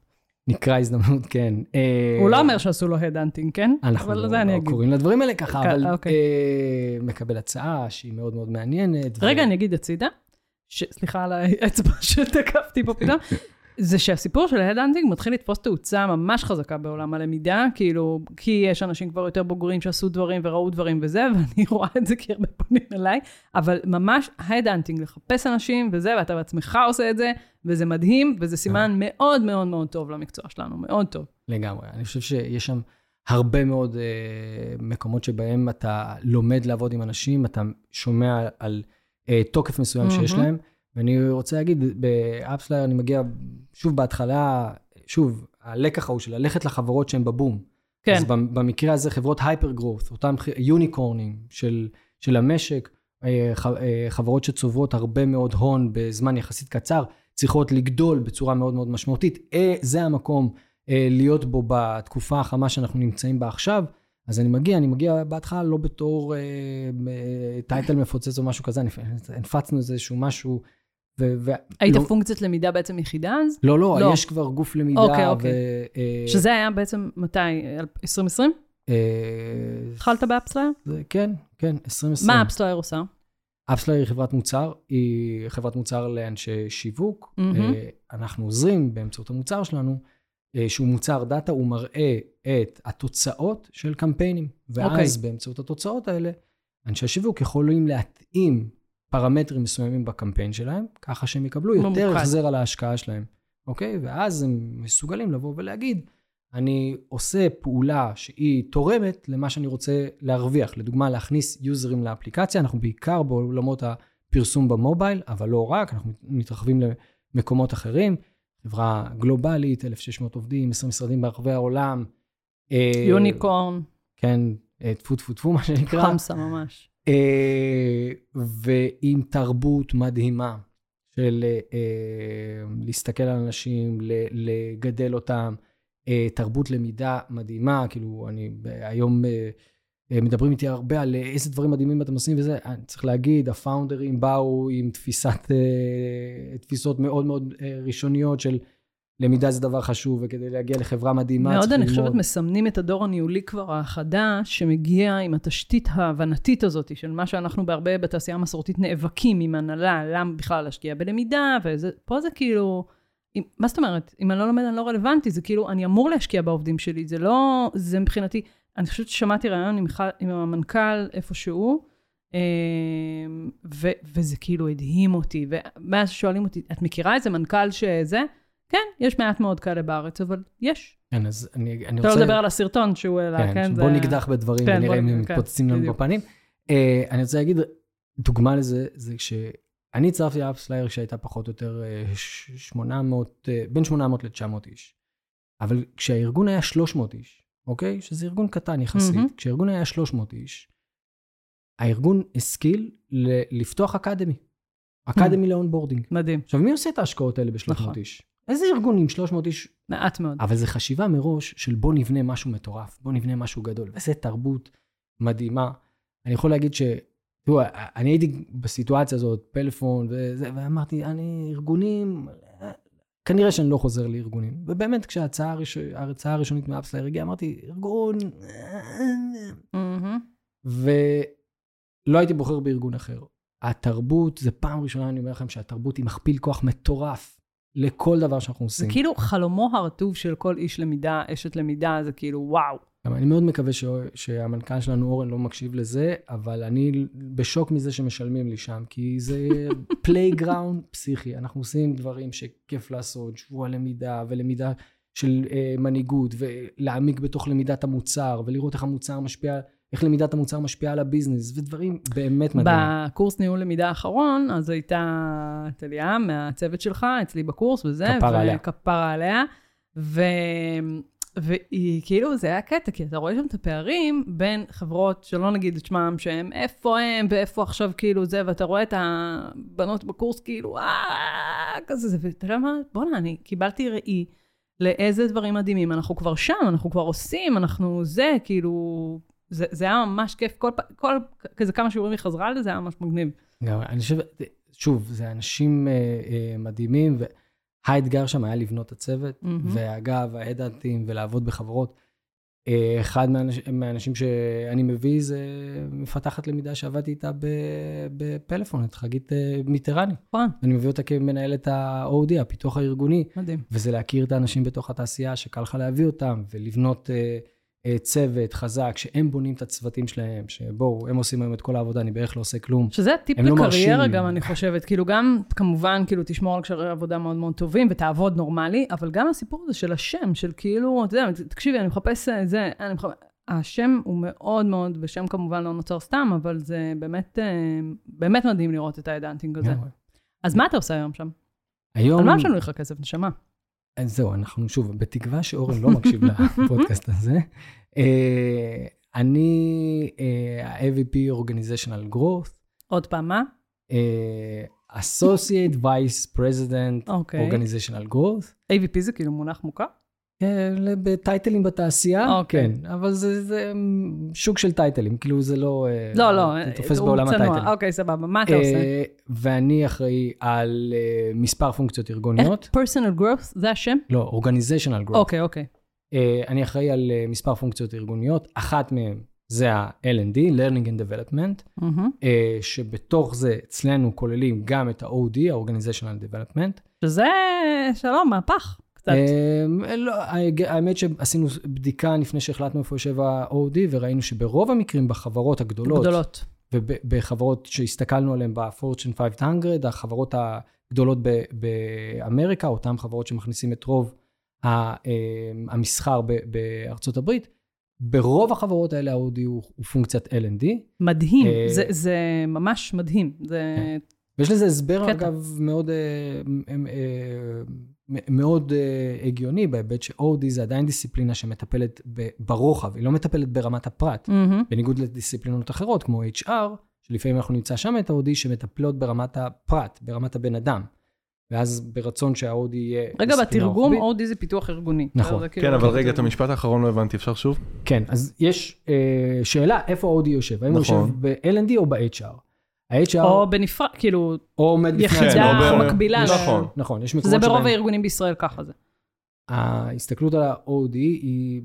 Speaker 2: נקרא הזדמנות, כן. אה,
Speaker 1: הוא לא אומר שעשו לו headhunting, כן?
Speaker 2: אנחנו לא, לא. קוראים לדברים האלה ככה, אבל
Speaker 1: אוקיי.
Speaker 2: אה, מקבל הצעה שהיא מאוד מאוד מעניינת. ו-
Speaker 1: רגע, אני אגיד הצידה, ש- סליחה על האצבע <laughs> שתקפתי פה פתאום, זה שהסיפור של ה headhunting מתחיל לתפוס תאוצה ממש חזקה בעולם הלמידה, כאילו, כי יש אנשים כבר יותר בוגרים שעשו דברים וראו דברים וזה, <laughs> ואני רואה את זה כי הרבה פונים אליי, אבל ממש ה headhunting, לחפש אנשים וזה, ואתה בעצמך עושה את זה, וזה מדהים, וזה סימן מאוד מאוד מאוד טוב למקצוע שלנו, מאוד טוב.
Speaker 2: לגמרי. אני חושב שיש שם הרבה מאוד אה, מקומות שבהם אתה לומד לעבוד עם אנשים, אתה שומע על אה, תוקף מסוים שיש
Speaker 1: מהמם.
Speaker 2: להם, ואני רוצה להגיד, באפספלייר אני מגיע, שוב בהתחלה, שוב, הלקח ההוא של ללכת לחברות שהן בבום.
Speaker 1: כן,
Speaker 2: אז במ- במקרה הזה חברות hyper growth, אותם יוניקורנים של, של המשק, אה, אה, חברות שצוברות הרבה מאוד הון בזמן יחסית קצר, צריכות לגדול בצורה מאוד מאוד משמעותית. אה, זה המקום להיות בו בתקופה החמה שאנחנו נמצאים בה עכשיו. אז אני מגיע, אני מגיע בהתחלה לא בתור אה, אה, טייטל מפוצץ או משהו כזה, הנפ- הנפצנו איזה שהוא משהו. ו- ו-
Speaker 1: היית
Speaker 2: לא,
Speaker 1: פונקציית למידה בעצם יחידה אז?
Speaker 2: לא, לא,
Speaker 1: לא.
Speaker 2: יש כבר גוף למידה.
Speaker 1: אוקיי, אוקיי.
Speaker 2: ו- אה,
Speaker 1: שזה היה בעצם מתי? 2020?
Speaker 2: אה,
Speaker 1: התחלת באפספלייר?
Speaker 2: זה- כן, כן, 2020.
Speaker 1: מה אפספלייר עושה?
Speaker 2: אפספלייר היא חברת מוצר, היא חברת מוצר לאנשי שיווק. אה, אנחנו עוזרים באמצעות המוצר שלנו, אה, שהוא מוצר data, הוא מראה את התוצאות של קמפיינים. ואז
Speaker 1: אוקיי.
Speaker 2: באמצעות התוצאות האלה, אנשי השיווק יכולים להתאים פרמטרים מסוימים בקמפיין שלהם, ככה שהם יקבלו יותר
Speaker 1: ממוקד.
Speaker 2: החזר על ההשקעה שלהם, אוקיי? ואז הם מסוגלים לבוא ולהגיד, אני עושה פעולה שהיא תורמת למה שאני רוצה להרוויח. לדוגמה, להכניס יוזרים לאפליקציה, אנחנו בעיקר בעולמות הפרסום במובייל, אבל לא רק, אנחנו מתרחבים למקומות אחרים. חברה גלובלית, 1,600 עובדים, 20 משרדים ברחבי העולם. אה,
Speaker 1: יוניקורן,
Speaker 2: כן, אה, טפו טפו טפו, מה שנקרא.
Speaker 1: חמסה ממש.
Speaker 2: אה, ועם תרבות מדהימה של אה, להסתכל על אנשים, לגדל אותם, אה, תרבות למידה מדהימה, כאילו, אני היום מדברים איתי הרבה על איזה דברים מדהימים אתם עושים וזה, אני צריך להגיד, הפאונדרים באו עם תפיסת, תפיסות מאוד מאוד ראשוניות של למידה זה דבר חשוב, וכדי להגיע לחברה מדהימה
Speaker 1: מאוד,
Speaker 2: צריך
Speaker 1: אני
Speaker 2: ללמוד.
Speaker 1: חושבת, מסמנים את הדור הניהולי כבר החדש, שמגיע עם התשתית ההבנתית הזאת, של מה שאנחנו בהרבה בתעשייה המסורתית נאבקים עם הנהלה, למה בכלל להשקיע בלמידה, וזה, פה זה כאילו, אם, מה זאת אומרת? אם אני לא לומד, אני לא רלוונטי, זה כאילו, אני אמור להשקיע בעובדים שלי, זה לא, זה מבחינתי, אני חושבת ששמעתי רעיון עם, עם המנכ"ל איפשהו, אמ, ו, וזה כאילו הדהים אותי, ומאז שואלים אותי, את מכירה איזה מנכ"ל שזה? כן, יש מעט מאוד כאלה בארץ, אבל יש.
Speaker 2: כן, אז אני, אני
Speaker 1: אתה
Speaker 2: רוצה...
Speaker 1: לא לדבר על הסרטון שהוא העלה,
Speaker 2: כן,
Speaker 1: כן?
Speaker 2: בוא
Speaker 1: זה-
Speaker 2: נקדח בדברים
Speaker 1: כן,
Speaker 2: ונראה אם הם
Speaker 1: כן,
Speaker 2: מתפוצצים לנו
Speaker 1: בדיוק.
Speaker 2: בפנים. אה, אני רוצה להגיד, דוגמה לזה, זה כשאני הצטרפתי לאפסלייר כשהייתה פחות או יותר אה, ש- 800, אה, בין 800 ל-900 איש. אבל כשהארגון היה 300 איש, אוקיי? שזה ארגון קטן יחסית,
Speaker 1: מהמם.
Speaker 2: כשהארגון היה 300 איש, הארגון השכיל ל- לפתוח academy. academy ל onboarding.
Speaker 1: מדהים,
Speaker 2: עכשיו, מי עושה את ההשקעות האלה ב-300
Speaker 1: נכון.
Speaker 2: איש? איזה ארגון עם 300 איש
Speaker 1: מעט מאוד.
Speaker 2: אבל זו חשיבה מראש של בוא נבנה משהו מטורף, בוא נבנה משהו גדול. וזו תרבות מדהימה. אני יכול להגיד ש... תראו, אני הייתי בסיטואציה הזאת, פלאפון וזה, ואמרתי, אני ארגונים, כנראה שאני לא חוזר לארגונים. ובאמת, כשההצעה הראש... הראשונית מאפספלייר הגיעה, אמרתי, ארגון... ולא הייתי בוחר בארגון אחר. התרבות, זה פעם ראשונה, אני אומר לכם, שהתרבות היא מכפיל כוח מטורף לכל דבר שאנחנו
Speaker 1: זה
Speaker 2: עושים.
Speaker 1: כאילו חלומו הרטוב של כל איש למידה, אשת למידה, זה כאילו וואו.
Speaker 2: גם אני מאוד מקווה ש... שהמנכ"ל שלנו, אורן, לא מקשיב לזה, אבל אני בשוק מזה שמשלמים לי שם, כי זה <laughs> playground פסיכי. אנחנו עושים דברים שכיף לעשות, שבוע למידה ולמידה של אה, מנהיגות, ולהעמיק בתוך למידת המוצר, ולראות איך המוצר משפיע, איך למידת המוצר משפיעה על הביזנס, ודברים באמת מדהים.
Speaker 1: בקורס ניהול למידה האחרון, אז הייתה טליה מהצוות שלך, אצלי בקורס וזה.
Speaker 2: כפרה עליה.
Speaker 1: כפרה עליה. ו... והיא, כאילו, זה היה קטע, כי אתה רואה שם את הפערים בין חברות, שלא נגיד את שמם, שהם איפה הם ואיפה עכשיו כאילו זה, ואתה רואה את הבנות בקורס כאילו, אה, כזה זה, ואתה יודע מה, בואנה, אני קיבלתי ראי לאיזה דברים מדהימים, אנחנו כבר שם, אנחנו כבר עושים, אנחנו זה, כאילו, זה, זה היה ממש כיף, כל, פ- כל כזה כמה שיעורים היא חזרה על זה, זה היה ממש מגניב.
Speaker 2: גם, אני חושב, שוב, זה אנשים אה, אה, מדהימים, והאתגר שם היה לבנות את הצוות,
Speaker 1: מהמם.
Speaker 2: ואגב, ההדאנטים ולעבוד בחברות. אה, אחד מהאנש, מהאנשים שאני מביא זה מפתחת למידה שעבדתי איתה בפלאפון, את חגית אה, מיטרני.
Speaker 1: נכון,
Speaker 2: אני מביא אותה כמנהלת ה-OD, הפיתוח הארגוני,
Speaker 1: מדהים.
Speaker 2: וזה להכיר את האנשים בתוך התעשייה, שקל לך להביא אותם, ולבנות אה, צוות חזק, שהם בונים את הצוותים שלהם, שבואו, הם עושים היום את כל העבודה, אני בערך לא עושה כלום.
Speaker 1: שזה טיפ
Speaker 2: לא
Speaker 1: לקריירה
Speaker 2: מרשים.
Speaker 1: גם, אני חושבת. כאילו גם, כמובן, כאילו תשמור על קשרי עבודה מאוד מאוד טובים ותעבוד נורמלי, אבל גם הסיפור הזה של השם, של כאילו, אתה יודע, תקשיבי, אני מחפש את זה, אני מחפש... השם הוא מאוד מאוד, ושם כמובן לא נוצר סתם, אבל זה באמת, אה, באמת מדהים לראות את האדנטינג הזה. אז מה אתה עושה היום שם?
Speaker 2: היום...
Speaker 1: על מה משלנו לך כסף, נשמה?
Speaker 2: אז זהו, אנחנו שוב, בתקווה שאורן לא מקשיב <laughs> לפודקאסט הזה. אה, אני אה, ה-AVP Organizational Growth,
Speaker 1: עוד פעם, מה?
Speaker 2: אה, Associate Vice President
Speaker 1: אוקיי.
Speaker 2: Organizational Growth.
Speaker 1: AVP זה כאילו מונח מוכר?
Speaker 2: אה, בטייטלים בתעשייה,
Speaker 1: אוקיי.
Speaker 2: כן, אבל זה, זה שוק של טייטלים, כאילו זה לא... אה,
Speaker 1: לא, לא,
Speaker 2: תופס בעולם
Speaker 1: צנוע.
Speaker 2: הטייטלים.
Speaker 1: אוקיי, סבבה, מה אתה עושה?
Speaker 2: אה, ואני אחראי על אה, מספר פונקציות ארגוניות.
Speaker 1: איך personal growth זה השם?
Speaker 2: לא, Organizational Growth.
Speaker 1: אוקיי, אוקיי.
Speaker 2: אני אחראי על אה, מספר פונקציות ארגוניות, אחת מהן זה ה-L&D, Learning and Development,
Speaker 1: מהמם.
Speaker 2: אה, שבתוך זה אצלנו כוללים גם את ה-OD, ה-Organizational Development.
Speaker 1: שזה, שלום, מהפך, קצת.
Speaker 2: אה, לא, האמת שעשינו בדיקה לפני שהחלטנו איפה יושב ה-OD, וראינו שברוב המקרים בחברות הגדולות,
Speaker 1: גדולות.
Speaker 2: ובחברות שהסתכלנו עליהן ב-Fortune 500, החברות הגדולות באמריקה, אותן חברות שמכניסים את רוב אה, המסחר בארצות הברית, ברוב החברות האלה ה-OD הוא, הוא פונקציית L&D,
Speaker 1: מדהים,
Speaker 2: אה,
Speaker 1: זה, זה ממש מדהים. זה...
Speaker 2: כן. ויש לזה הסבר,
Speaker 1: קטע.
Speaker 2: אגב, מאוד, אה, אה, מאוד אה, הגיוני, בהיבט ש-OD זה עדיין דיסציפלינה שמטפלת ב- ברוחב, היא לא מטפלת ברמת הפרט.
Speaker 1: מהמם.
Speaker 2: בניגוד לדיסציפלינות אחרות, כמו HR, שלפעמים אנחנו נמצא שם את ה-OD שמטפלות ברמת הפרט, ברמת הבן אדם. ואז ברצון שה-OD יהיה...
Speaker 1: רגע, בתרגום. OD זה פיתוח ארגוני.
Speaker 2: נכון.
Speaker 1: כאילו-
Speaker 4: כן, אבל רגע, את המשפט האחרון לא הבנתי, אפשר שוב?
Speaker 2: כן, אז יש אה, שאלה איפה ה-OD יושב, האם הוא
Speaker 4: נכון.
Speaker 2: יושב ב-L&D או ב-HR? ה-HR
Speaker 1: או בנפרד, כאילו,
Speaker 2: או עומד בפני
Speaker 1: יחידה.
Speaker 4: או ב-
Speaker 1: מקבילה.
Speaker 4: נכון.
Speaker 2: נכון, יש
Speaker 1: זה
Speaker 2: מקומות
Speaker 1: ברוב
Speaker 2: שבהם
Speaker 1: הארגונים בישראל ככה זה.
Speaker 2: ההסתכלות על ה-OD היא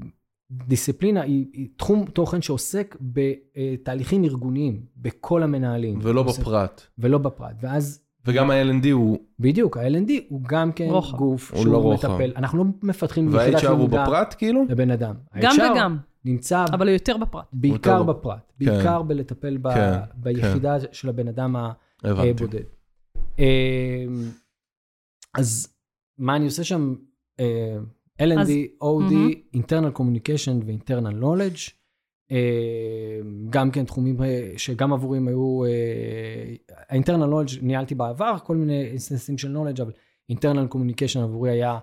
Speaker 2: דיסציפלינה, היא, היא תחום תוכן שעוסק בתהליכים ארגוניים, בכל המנהלים.
Speaker 4: ולא
Speaker 2: עוסק-
Speaker 4: בפרט.
Speaker 2: ולא בפרט. ואז
Speaker 4: וגם ה-L&D הוא,
Speaker 2: בדיוק, ה-L&D הוא גם כן
Speaker 1: רוחב.
Speaker 2: גוף
Speaker 4: הוא
Speaker 2: שהוא
Speaker 4: לא.
Speaker 2: מטפל. אנחנו לא מפתחים יחידת
Speaker 4: וה-HR הוא בפרט כאילו?
Speaker 2: לבן אדם.
Speaker 1: גם וגם,
Speaker 2: נמצא
Speaker 1: אבל יותר בפרט.
Speaker 2: בעיקר
Speaker 4: יותר-
Speaker 2: בפרט, בעיקר בלטפל ב-
Speaker 4: כן,
Speaker 2: ביחידה של הבן אדם. הבודד. אמ, אז מה אני עושה שם? אה, L&D,
Speaker 1: אז-
Speaker 2: OD, internal communication ו-internal knowledge. אה, גם כן תחומים אה, שגם עבורי הם היו, אה, ה-internal knowledge ניהלתי בעבר, כל מיני אינסטנסים של knowledge, אבל internal communication עבורי היה אה,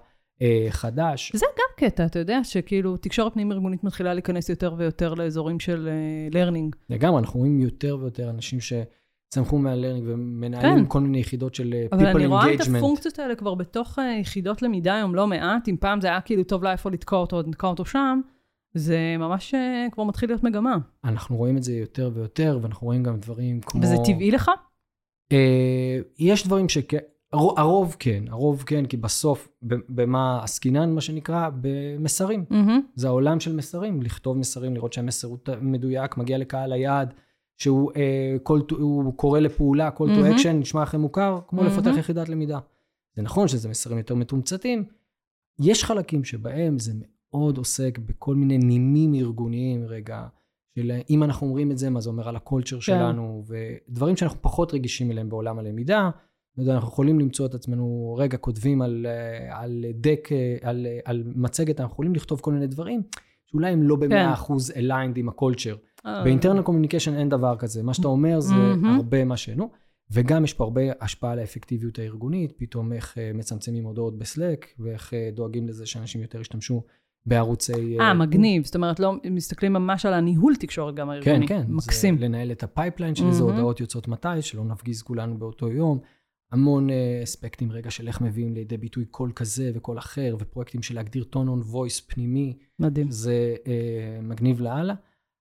Speaker 2: חדש.
Speaker 1: זה גם קטע, אתה יודע, שכאילו תקשורת פנים ארגונית מתחילה להיכנס יותר ויותר לאזורים של אה, learning.
Speaker 2: לגמרי, אנחנו רואים יותר ויותר אנשים שצמחו מה-learning ומנהלים
Speaker 1: כן.
Speaker 2: כל מיני יחידות של אה,
Speaker 1: אבל
Speaker 2: people
Speaker 1: אני רואה את
Speaker 2: engagement.
Speaker 1: הפונקציות האלה כבר בתוך אה, יחידות למידה היום לא מעט, אם פעם זה היה כאילו טוב לה איפה לתקוע אותו, נתקע אותו שם, זה ממש אה, כבר מתחיל להיות מגמה.
Speaker 2: אנחנו רואים את זה יותר ויותר, ואנחנו רואים גם דברים כמו...
Speaker 1: וזה טבעי לך?
Speaker 2: אה, יש דברים שכן, הרוב כן, הרוב כן, כי בסוף, במה עסקינן, מה שנקרא, במסרים.
Speaker 1: מהמם.
Speaker 2: זה העולם של מסרים, לכתוב מסרים, לראות שהמסר הוא מדויק, מגיע לקהל היעד, שהוא אה, הוא קורא לפעולה, call to
Speaker 1: מהמם.
Speaker 2: action, נשמע לכם מוכר, כמו
Speaker 1: מהמם.
Speaker 2: לפתח יחידת למידה. זה נכון שזה מסרים יותר מתומצתים, יש חלקים שבהם זה מאוד עוסק בכל מיני נימים ארגוניים, רגע, של אם אנחנו אומרים את זה, מה זה אומר על הקולצ'ר שלנו, ודברים שאנחנו פחות רגישים אליהם בעולם הלמידה. אנחנו יכולים למצוא את עצמנו, רגע, כותבים על, אה, על דק, אה, על, אה, על מצגת, אנחנו יכולים לכתוב כל מיני דברים, שאולי הם לא במאה אחוז aligned עם הקולצ'ר.
Speaker 1: ב
Speaker 2: internal communication אין דבר כזה. מה שאתה אומר זה
Speaker 1: מהמם.
Speaker 2: הרבה מה שאינו. וגם יש פה הרבה השפעה על האפקטיביות הארגונית, פתאום איך מצמצמים הודעות בסלק, ואיך דואגים לזה שאנשים יותר ישתמשו בערוצי...
Speaker 1: אה, מגניב. זאת אומרת, לא מסתכלים ממש על הניהול תקשורת גם
Speaker 2: כן,
Speaker 1: הארגוני.
Speaker 2: כן.
Speaker 1: מקסים.
Speaker 2: זה לנהל את ה pipeline של איזה. הודעות יוצאות מתי, שלא נפגיז כולנו באותו יום. המון אה, אספקטים רגע של איך מביאים לידי ביטוי קול כזה וקול אחר, ופרויקטים של להגדיר tone of voice פנימי.
Speaker 1: מדהים.
Speaker 2: זה אה, מגניב לאללה.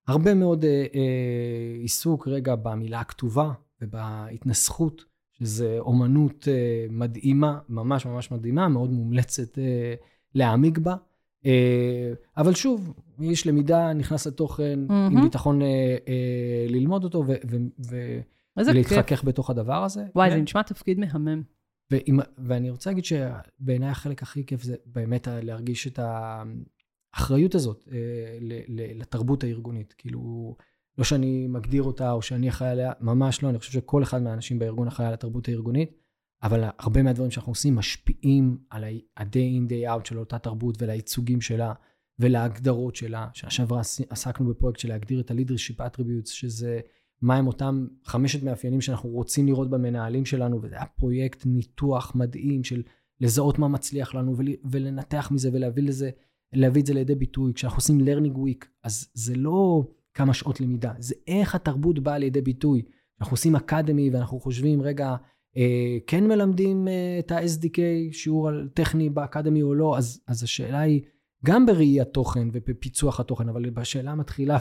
Speaker 2: הרבה מאוד אה, אה, עיסוק רגע במילה הכתובה ובהתנסחות, שזה אומנות אה, מדהימה, ממש ממש מדהימה, מאוד מומלצת אה, להעמיק בה. אה, אבל שוב, איש למידה נכנס לתוכן
Speaker 1: מהמם.
Speaker 2: עם ביטחון אה, אה, ללמוד אותו ו- ו- ו-
Speaker 1: איזה כיף.
Speaker 2: ולהתחכך בתוך הדבר הזה.
Speaker 1: וואי,
Speaker 2: כן.
Speaker 1: זה נשמע תפקיד מהמם.
Speaker 2: ואני רוצה להגיד שבעיניי החלק הכי כיף זה באמת להרגיש את האחריות הזאת אה, ל- ל- לתרבות הארגונית. כאילו, לא שאני מגדיר אותה או שאני אחראי עליה, ממש לא, אני חושב שכל אחד מהאנשים בארגון אחראי על התרבות הארגונית, אבל הרבה מהדברים שאנחנו עושים משפיעים על ה-day in, day out של אותה תרבות ולייצוגים שלה ולהגדרות שלה. עשי- עסקנו בפרויקט של להגדיר את ה-leadership attributes, שזה מהם אותם חמשת מאפיינים שאנחנו רוצים לראות במנהלים שלנו, וזה היה פרויקט ניתוח מדהים של לזהות מה מצליח לנו ול, ולנתח מזה ולהביא לזה, להביא את זה לידי ביטוי. כשאנחנו עושים learning week, אז זה לא כמה שעות למידה, זה איך התרבות באה לידי ביטוי. אנחנו עושים אקדמי ואנחנו חושבים, רגע, אה, כן מלמדים אה, את ה-SDK, שיעור על טכני באקדמי או לא, אז, אז השאלה היא גם בראי התוכן ובפיצוח התוכן, אבל בשאלה מתחילה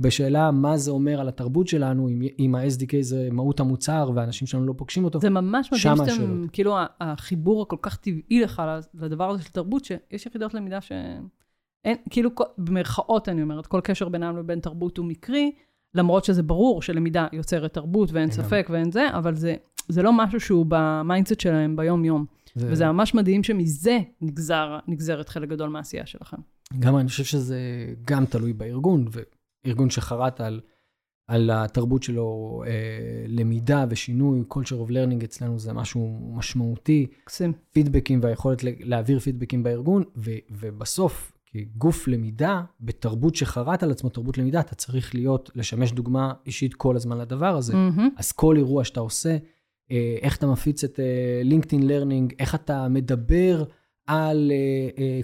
Speaker 2: בשאלה מה זה אומר על התרבות שלנו, אם, אם ה-SDK זה מהות המוצר והאנשים שלנו לא פוגשים אותו.
Speaker 1: זה ממש מדהים שאתם,
Speaker 2: השאלות.
Speaker 1: כאילו, החיבור הכל כך טבעי לך לדבר הזה של תרבות, שיש יחידות למידה ש... אין, כאילו, במרכאות אני אומרת, כל קשר בינם לבין תרבות הוא מקרי, למרות שזה ברור שלמידה יוצרת תרבות ואין. ספק ואין זה, אבל זה, זה לא משהו שהוא ב mindset שלהם ביום-יום.
Speaker 2: זה,
Speaker 1: וזה ממש מדהים שמזה נגזר, נגזרת חלק גדול מהעשייה שלכם.
Speaker 2: גם אני חושב שזה גם תלוי בארגון, וארגון שחרט על, על התרבות שלו, אה, למידה ושינוי, culture of learning אצלנו זה משהו משמעותי,
Speaker 1: מקסים.
Speaker 2: פידבקים והיכולת להעביר פידבקים בארגון, ו, ובסוף, כגוף למידה, בתרבות שחרט על עצמו תרבות למידה, אתה צריך להיות, לשמש דוגמה אישית כל הזמן לדבר הזה.
Speaker 1: מהמם.
Speaker 2: אז כל אירוע שאתה עושה, אה, איך אתה מפיץ את LinkedIn Learning, איך אתה מדבר על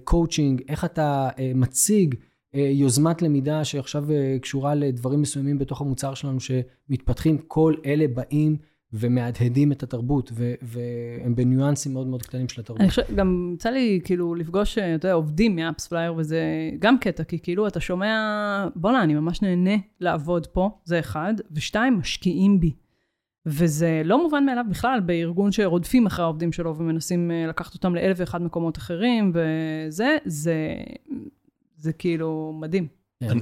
Speaker 2: קואוצ'ינג, איך אתה אה, מציג אה, יוזמת למידה שעכשיו אה, קשורה לדברים מסוימים בתוך המוצר שלנו שמתפתחים, כל אלה באים ומהדהדים את התרבות, ו- והם בניואנסים מאוד מאוד קטנים של התרבות.
Speaker 1: אני חושבת, גם יצא לי כאילו לפגוש, אה, אתה יודע, עובדים מ AppsFlyer, וזה גם קטע, כי כאילו אתה שומע, בואנה, אני ממש נהנה לעבוד פה, זה אחד, ושתיים, משקיעים בי. וזה לא מובן מאליו בכלל בארגון שרודפים אחרי העובדים שלו ומנסים אה, לקחת אותם לאלף ואחד מקומות אחרים, וזה, זה, זה כאילו מדהים.
Speaker 2: כן,
Speaker 4: אני-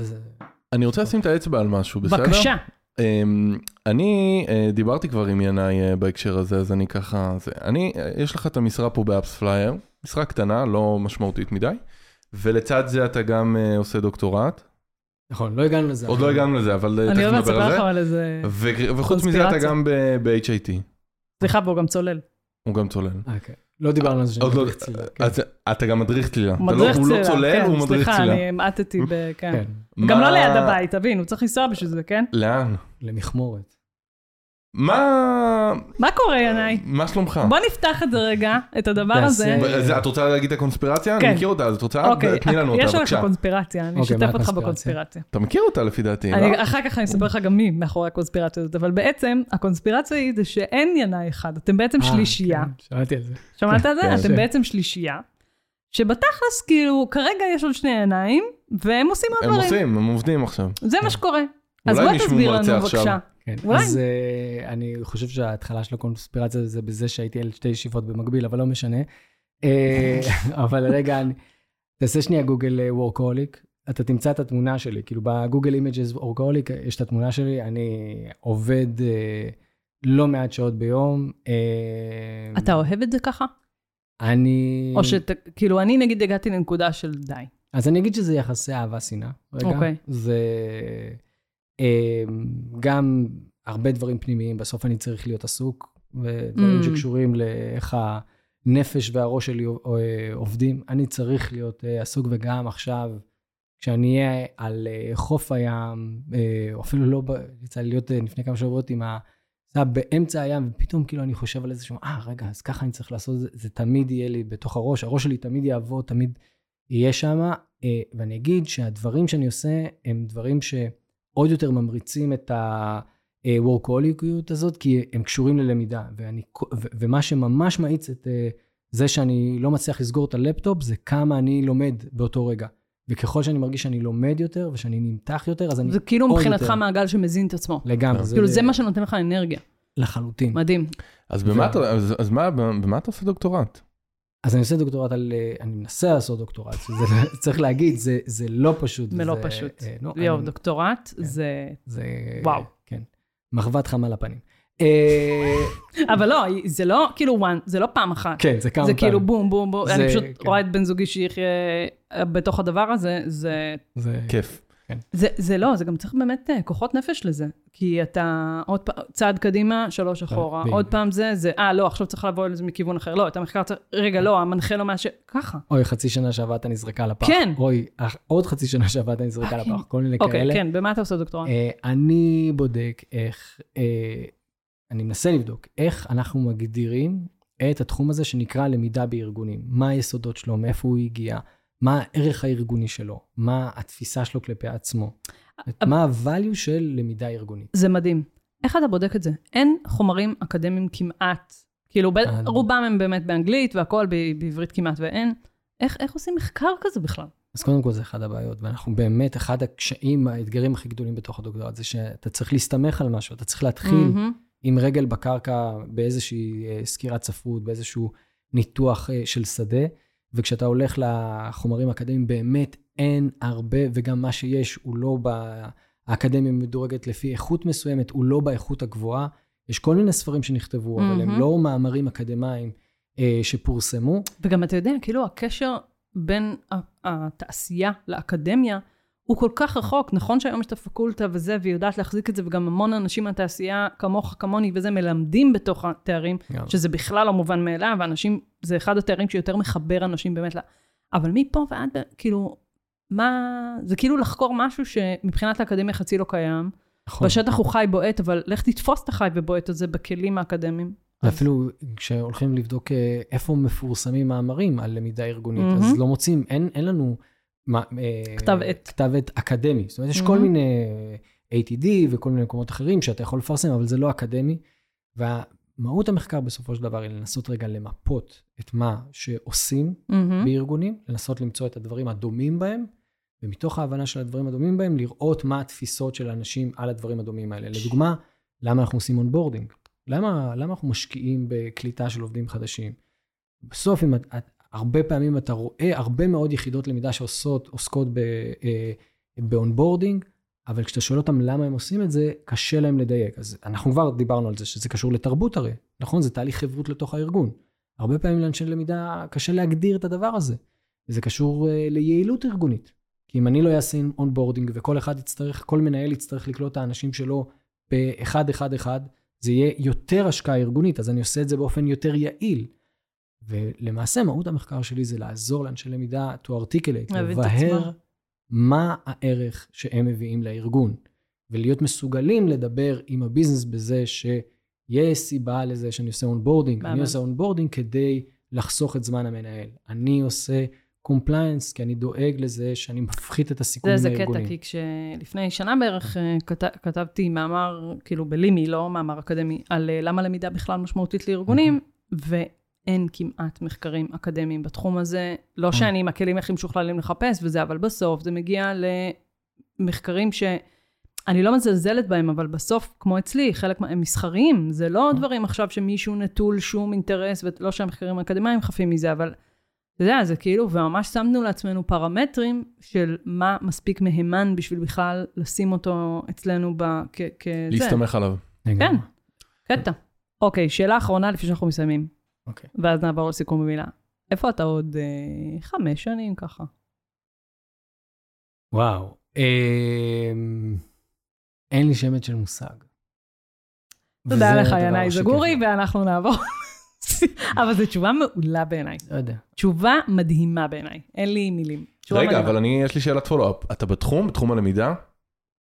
Speaker 4: אני רוצה לשים את האצבע על משהו, בסדר?
Speaker 1: בבקשה.
Speaker 4: אמ, אני אה, דיברתי כבר עם ינאי אה, בהקשר הזה, אז אני ככה, זה, אני, אה, יש לך את המשרה פה ב AppsFlyer, משרה קטנה, לא משמעותית מדי, ולצד זה אתה גם עושה דוקטורט,
Speaker 2: נכון, לא הגענו לזה.
Speaker 4: עוד לא הגענו לזה, אבל
Speaker 1: אני
Speaker 4: תכף
Speaker 1: עוד מעט
Speaker 4: נדבר
Speaker 1: אספר
Speaker 4: על
Speaker 1: לך
Speaker 4: זה,
Speaker 1: על איזה...
Speaker 4: וחוץ מזה אתה. גם ב-HIT,
Speaker 1: סליחה, והוא גם צולל.
Speaker 4: הוא גם צולל.
Speaker 2: אה, כן. לא דיברנו על זה שאני
Speaker 4: לא,
Speaker 2: מדריך צלילה. כן.
Speaker 4: אז אתה גם מדריך צלילה, אתה לא-
Speaker 1: מדריך
Speaker 4: הוא לא
Speaker 1: צלילה,
Speaker 4: צולל,
Speaker 1: כן,
Speaker 4: הוא מדריך
Speaker 1: סליחה,
Speaker 4: צלילה.
Speaker 1: אני המעטתי ב... כן.
Speaker 2: כן,
Speaker 1: גם לא ליד הבית, תבין, הוא צריך לנסוע בשביל זה, כן?
Speaker 4: לאן?
Speaker 2: למכמורת.
Speaker 4: מה...
Speaker 1: מה קורה, ינאי?
Speaker 4: מה שלומך?
Speaker 1: בוא נפתח את זה רגע, את הדבר הזה.
Speaker 4: את רוצה להגיד את הקונספירציה?
Speaker 1: כן.
Speaker 4: אני מכיר אותה, אז את רוצה?
Speaker 1: אוקיי,
Speaker 4: תני לנו אותה,
Speaker 1: יש לך
Speaker 4: בבקשה.
Speaker 1: קונספירציה, אני
Speaker 2: אוקיי,
Speaker 1: אשתף אותך? בקונספירציה.
Speaker 4: אתה מכיר אותה לפי דעתי,
Speaker 1: אני-
Speaker 4: לא?
Speaker 1: אחר כך אני אספר לך גם מי מאחורי הקונספירציה הזאת, אבל בעצם, הקונספירציה היא זה שאין ינאי אחד, אתם בעצם
Speaker 2: אה,
Speaker 1: שלישייה.
Speaker 2: כן, שמעתי על זה.
Speaker 1: שמעת על זה?
Speaker 4: כן.
Speaker 1: אתם בעצם שלישייה, שבתכלס, כאילו, כרגע יש עוד שני עיניים, והם עושים עוד
Speaker 4: הם
Speaker 1: דברים.
Speaker 4: עושים, הם עובדים עכשיו.
Speaker 1: זה מה שקורה. אז בוא תסביר לנו
Speaker 4: עכשיו.
Speaker 1: בבקשה.
Speaker 2: כן.
Speaker 1: אולי.
Speaker 2: אז אה, אני חושב שההתחלה של הקונספירציה זה בזה שהייתי על שתי ישיבות במקביל, אבל לא משנה. אה, <laughs> אבל רגע, אני... תעשה שנייה גוגל workaholic, אתה תמצא את התמונה שלי, כאילו בגוגל images workaholic יש את התמונה שלי, אני עובד אה, לא מעט שעות ביום. Uh,
Speaker 1: אתה אוהב את זה ככה?
Speaker 2: אני...
Speaker 1: או שאתה, כאילו, אני נגיד הגעתי לנקודה של די.
Speaker 2: אז אני אגיד שזה יחסי אהבה-שנאה. רגע.
Speaker 1: אוקיי.
Speaker 2: זה אה, גם הרבה דברים פנימיים, בסוף אני צריך להיות עסוק, ודברים
Speaker 1: Mm.
Speaker 2: שקשורים לאיך הנפש והראש שלי אה, עובדים. אני צריך להיות אה, עסוק, וגם עכשיו, כשאני אהיה על אה, חוף הים, או אפילו לא, יצא לי להיות לפני כמה שבועות עם ה... היה באמצע הים, ופתאום כאילו אני חושב על איזשהו, אה, רגע, אז ככה אני צריך לעשות את זה, זה תמיד יהיה לי בתוך הראש, הראש שלי תמיד יעבוד, תמיד יהיה שם, ואני אגיד שהדברים שאני עושה הם דברים שעוד יותר ממריצים את ה-workaholic הזאת, כי הם קשורים ללמידה, ואני, ו- ומה שממש מאיץ את אה, זה שאני לא מצליח לסגור את הלפטופ, זה כמה אני לומד באותו רגע. וככל שאני מרגיש שאני לומד יותר ושאני נמתח יותר, אז אני
Speaker 1: זה כאילו
Speaker 2: עוד
Speaker 1: מבחינתך
Speaker 2: יותר.
Speaker 1: מעגל שמזין את עצמו.
Speaker 2: לגמרי.
Speaker 1: כאילו, זה מה שנותן לך אנרגיה.
Speaker 2: לחלוטין.
Speaker 1: מדהים.
Speaker 4: אז במה אתה- אז- אז מה- במה אתה עושה דוקטורט?
Speaker 2: אז אני עושה דוקטורט על, אה, אני מנסה לעשות דוקטורט, שזה, <laughs> צריך להגיד, זה, זה לא פשוט.
Speaker 1: זה לא פשוט.
Speaker 2: אה, לא,
Speaker 1: ליאור,
Speaker 2: אני-
Speaker 1: דוקטורט,
Speaker 2: כן.
Speaker 1: זה...
Speaker 2: זה...
Speaker 1: וואו.
Speaker 2: כן. מחבת חמה לפנים. אה, <laughs>
Speaker 1: אבל לא, זה לא כאילו one, זה לא פעם אחת.
Speaker 2: כן, זה כמה
Speaker 1: זה
Speaker 2: פעמים.
Speaker 1: כאילו בום, בום, בום.
Speaker 2: זה-
Speaker 1: אני פשוט
Speaker 2: כן.
Speaker 1: רואה את בן זוגי שיחיה בתוך הדבר הזה, זה...
Speaker 2: זה...
Speaker 4: כיף.
Speaker 1: זה, זה לא, זה גם צריך באמת אה, כוחות נפש לזה. כי אתה עוד פעם, צעד קדימה, שלוש אחורה,
Speaker 2: בדיוק.
Speaker 1: עוד פעם זה, זה, אה, לא, עכשיו צריך לבוא לזה מכיוון אחר. לא, את המחקר צריך, רגע, לא, המנחה לא מאשר, ככה.
Speaker 2: אוי, חצי שנה שעבדת נזרקה לפח.
Speaker 1: כן.
Speaker 2: אוי, עוד חצי שנה שעבדת נזרקה
Speaker 1: fucking.
Speaker 2: לפח, כל מיני
Speaker 1: אוקיי,
Speaker 2: כאלה.
Speaker 1: כן, במה אתה עושה דוקטורט?
Speaker 2: אה, אני בודק איך, אה, אני מנסה לבדוק איך אנחנו מגדירים את התחום הזה שנקרא למידה בארגונים. מה היסודות שלו, מאיפה הוא הגיע, מה הערך הארגוני שלו, מה התפיסה שלו כלפי עצמו, מה ה-value של למידה ארגונית.
Speaker 1: זה מדהים. איך אתה בודק את זה? אין חומרים אקדמיים כמעט. כאילו, ב-
Speaker 2: אני-
Speaker 1: רובם הם באמת באנגלית והכל ב- בעברית כמעט ואין. איך, איך עושים מחקר כזה בכלל?
Speaker 2: אז קודם כל זה אחד הבעיות, ואנחנו באמת, אחד הקשיים, האתגרים הכי גדולים בתוך הדוקטורט, זה שאתה צריך להסתמך על משהו, אתה צריך להתחיל
Speaker 1: מהמם.
Speaker 2: עם רגל בקרקע באיזושהי אה, סקירת ספרות, באיזשהו ניתוח אה, של שדה, וכשאתה הולך לחומרים האקדמיים, באמת אין הרבה, וגם מה שיש הוא לא ב... האקדמיה מדורגת לפי איכות מסוימת, הוא לא באיכות הגבוהה. יש כל מיני ספרים שנכתבו, אבל הם. לא מאמרים אקדמיים אה, שפורסמו.
Speaker 1: וגם אתה יודע, כאילו הקשר בין התעשייה לאקדמיה הוא כל כך רחוק. נכון שהיום יש את הפקולטה וזה, והיא יודעת להחזיק את זה, וגם המון אנשים מהתעשייה, כמוך, כמוני וזה, מלמדים בתוך התארים,
Speaker 2: גם.
Speaker 1: שזה בכלל לא מובן מאליו, ואנשים, זה אחד התארים שיותר מחבר אנשים באמת ל... אבל מפה ועד, כאילו, מה... זה כאילו לחקור משהו שמבחינת האקדמיה חצי לא קיים.
Speaker 2: נכון.
Speaker 1: בשטח הוא חי בועט, אבל לך תתפוס את החי ובועט הזה בכלים האקדמיים.
Speaker 2: ואפילו כשהולכים לבדוק אה, איפה מפורסמים מאמרים על למידה ארגונית,
Speaker 1: מהמם.
Speaker 2: אז לא מוצאים, אין, אין לנו מה, אה,
Speaker 1: כתב עת.
Speaker 2: כתב עת אקדמי. זאת אומרת, יש כל
Speaker 1: מהמם.
Speaker 2: מיני אה, ATD וכל מיני מקומות אחרים שאתה יכול לפרסם, אבל זה לא אקדמי. ומהות המחקר בסופו של דבר היא לנסות רגע למפות את מה שעושים
Speaker 1: מהמם.
Speaker 2: בארגונים, לנסות למצוא את הדברים הדומים בהם, ומתוך ההבנה של הדברים הדומים בהם, לראות מה התפיסות של האנשים על הדברים הדומים האלה. לדוגמה, למה אנחנו עושים onboarding? למה, למה אנחנו משקיעים בקליטה של עובדים חדשים? בסוף, אם את, את, הרבה פעמים אתה רואה הרבה מאוד יחידות למידה שעושות, עוסקות ב, אה, ב onboarding, אבל כשאתה שואל אותם למה הם עושים את זה, קשה להם לדייק. אז אנחנו כבר דיברנו על זה, שזה קשור לתרבות הרי, נכון? זה תהליך חברות לתוך הארגון. הרבה פעמים לאנשי למידה קשה להגדיר את הדבר הזה. וזה קשור אה, ליעילות ארגונית. כי אם אני לא אעשה onboarding וכל אחד יצטרך, כל מנהל יצטרך לקלוט את האנשים שלו באחד, אחד, אחד, זה יהיה יותר השקעה ארגונית, אז אני עושה את זה באופן יותר יעיל. ולמעשה, מהות המחקר שלי זה לעזור לאנשי למידה to articulate,
Speaker 1: לבאר.
Speaker 2: מה הערך שהם מביאים לארגון, ולהיות מסוגלים לדבר עם ה business בזה שיש סיבה לזה שאני עושה onboarding. אני. עושה onboarding כדי לחסוך את זמן המנהל. אני עושה compliance, כי אני דואג לזה שאני מפחית את
Speaker 1: זה
Speaker 2: הסיכונים
Speaker 1: איזה
Speaker 2: הארגוניים.
Speaker 1: קטע, כי כשלפני שנה בערך אה, כת, כתבתי מאמר, כאילו בלימי, לא מאמר אקדמי, על אה, למה למידה בכלל משמעותית לארגונים, ואין כמעט מחקרים אקדמיים בתחום הזה. לא שאני עם הכלים הכי משוכללים לחפש וזה, אבל בסוף זה מגיע למחקרים ש... אני לא מזלזלת בהם, אבל בסוף, כמו אצלי, חלק מה- הם מסחריים. זה לא דברים עכשיו שמישהו נטול שום אינטרס, ולא שהמחקרים האקדמיים חפים מזה, אבל אתה יודע, זה כאילו, וממש שמנו לעצמנו פרמטרים של מה מספיק מהימן בשביל בכלל לשים אותו אצלנו ב... כ... כזה.
Speaker 4: להסתמך עליו.
Speaker 1: כן, קטע. אוקיי, שאלה אחרונה לפני שאנחנו מסיימים,
Speaker 2: אוקיי.
Speaker 1: ואז נעבור לסיכום במילה. איפה אתה עוד אה, חמש שנים ככה?
Speaker 2: וואו. אמ, אין לי שמץ של מושג.
Speaker 1: תודה לך, ינאי זגורי. ואנחנו נעבור. אבל זו תשובה מעולה בעיניי.
Speaker 2: לא יודע.
Speaker 1: תשובה מדהימה בעיניי. אין לי מילים.
Speaker 4: רגע,
Speaker 1: מדהימה.
Speaker 4: אבל אני, יש לי שאלת פולו-אפ. אתה בתחום? בתחום הלמידה?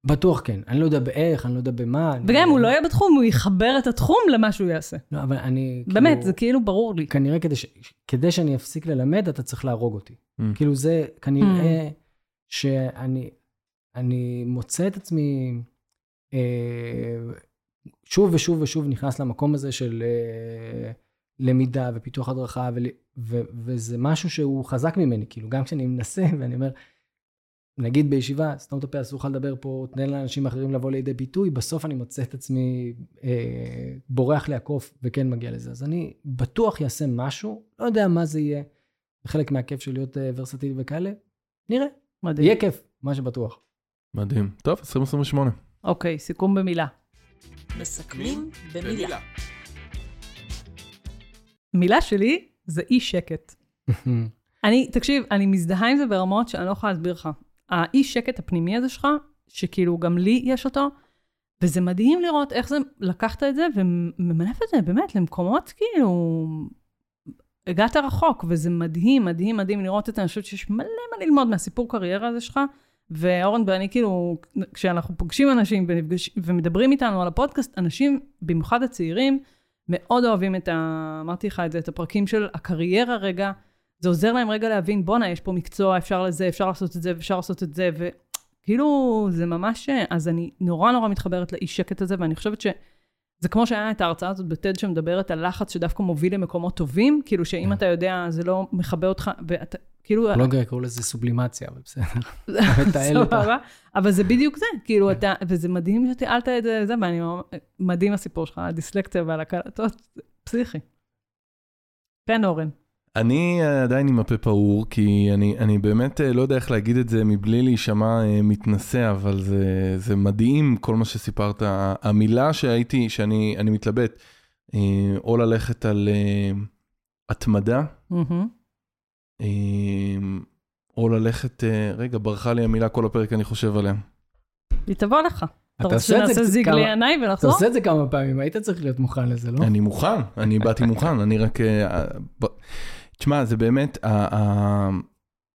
Speaker 2: בטוח כן. אני לא יודע באיך, אני לא יודע במה.
Speaker 1: וגם אם הוא לא יהיה בתחום, הוא יחבר את התחום למה שהוא יעשה.
Speaker 2: לא, אבל אני...
Speaker 1: באמת,
Speaker 2: כאילו-
Speaker 1: זה כאילו ברור לי.
Speaker 2: כנראה כדי, ש... כדי שאני אפסיק ללמד, אתה צריך להרוג אותי.
Speaker 4: Mm.
Speaker 2: כאילו זה כנראה
Speaker 1: Mm.
Speaker 2: שאני אני מוצא את עצמי אה, שוב ושוב ושוב נכנס למקום הזה של אה, למידה ופיתוח הדרכה, ול, ו, וזה משהו שהוא חזק ממני, כאילו גם כשאני מנסה ואני אומר, נגיד בישיבה, סתום את הפה, אסור לך לדבר פה, תן לאנשים אחרים לבוא לידי ביטוי, בסוף אני מוצא את עצמי אה, בורח לעקוף וכן מגיע לזה. אז אני בטוח אעשה משהו, לא יודע מה זה יהיה, זה חלק מהכיף של להיות אה, ורסטילי וכאלה, נראה,
Speaker 1: מדהים.
Speaker 2: יהיה כיף, מה שבטוח.
Speaker 4: מדהים. טוב, 2028.
Speaker 1: אוקיי, סיכום במילה.
Speaker 3: מסכמים במילה.
Speaker 1: מילה שלי זה אי שקט. <laughs> אני, תקשיב, אני מזדהה עם זה ברמות שאני לא יכולה להסביר לך. האי שקט הפנימי הזה שלך, שכאילו גם לי יש אותו, וזה מדהים לראות איך זה, לקחת את זה וממנף את זה באמת למקומות כאילו, הגעת רחוק, וזה מדהים, מדהים, מדהים לראות את זה. אני חושבת שיש מלא מה ללמוד מהסיפור קריירה הזה שלך, ואורן ואני כאילו, כשאנחנו פוגשים אנשים ונפגש, ומדברים איתנו על הפודקאסט, אנשים, במיוחד הצעירים, מאוד אוהבים את ה... אמרתי לך את זה, את הפרקים של הקריירה רגע. זה עוזר להם רגע להבין, בואנה, יש פה מקצוע, אפשר לזה, אפשר לעשות את זה, אפשר לעשות את זה, וכאילו, זה ממש... אז אני נורא נורא מתחברת לאי שקט הזה, ואני חושבת שזה כמו שהיה את ההרצאה הזאת בטד שמדברת על לחץ שדווקא מוביל למקומות טובים, כאילו שאם אתה יודע, זה לא מכבה אותך, ואתה, כאילו...
Speaker 2: לא יקראו לזה סובלימציה, אבל בסדר. <laughs>
Speaker 1: סבבה, אבל זה בדיוק זה, כאילו אתה, וזה מדהים שתיאלת את זה, זה, ואני, מדהים הסיפור שלך, הדיסלקציה ועל הקלטות, זה פסיכי. כן, אורן.
Speaker 4: אני אה, עדיין עם הפה פעור, כי אני, אני באמת אה, לא יודע איך להגיד את זה מבלי להישמע אה, מתנשא, אבל זה, זה מדהים כל מה שסיפרת. המילה שהייתי, שאני אני מתלבט, או ללכת על התמדה. אה, או ללכת, רגע, ברחה לי המילה כל הפרק, אני חושב עליה.
Speaker 1: היא תבוא לך. אתה רוצה שנעשה זיג
Speaker 2: כמה-
Speaker 1: לעיניי
Speaker 2: אתה
Speaker 1: ונחזור?
Speaker 2: עושה את זה כמה פעמים, היית צריך להיות מוכן לזה, לא?
Speaker 4: אני מוכן, אני באתי מוכן, אני רק... תשמע, זה באמת, ה- ה-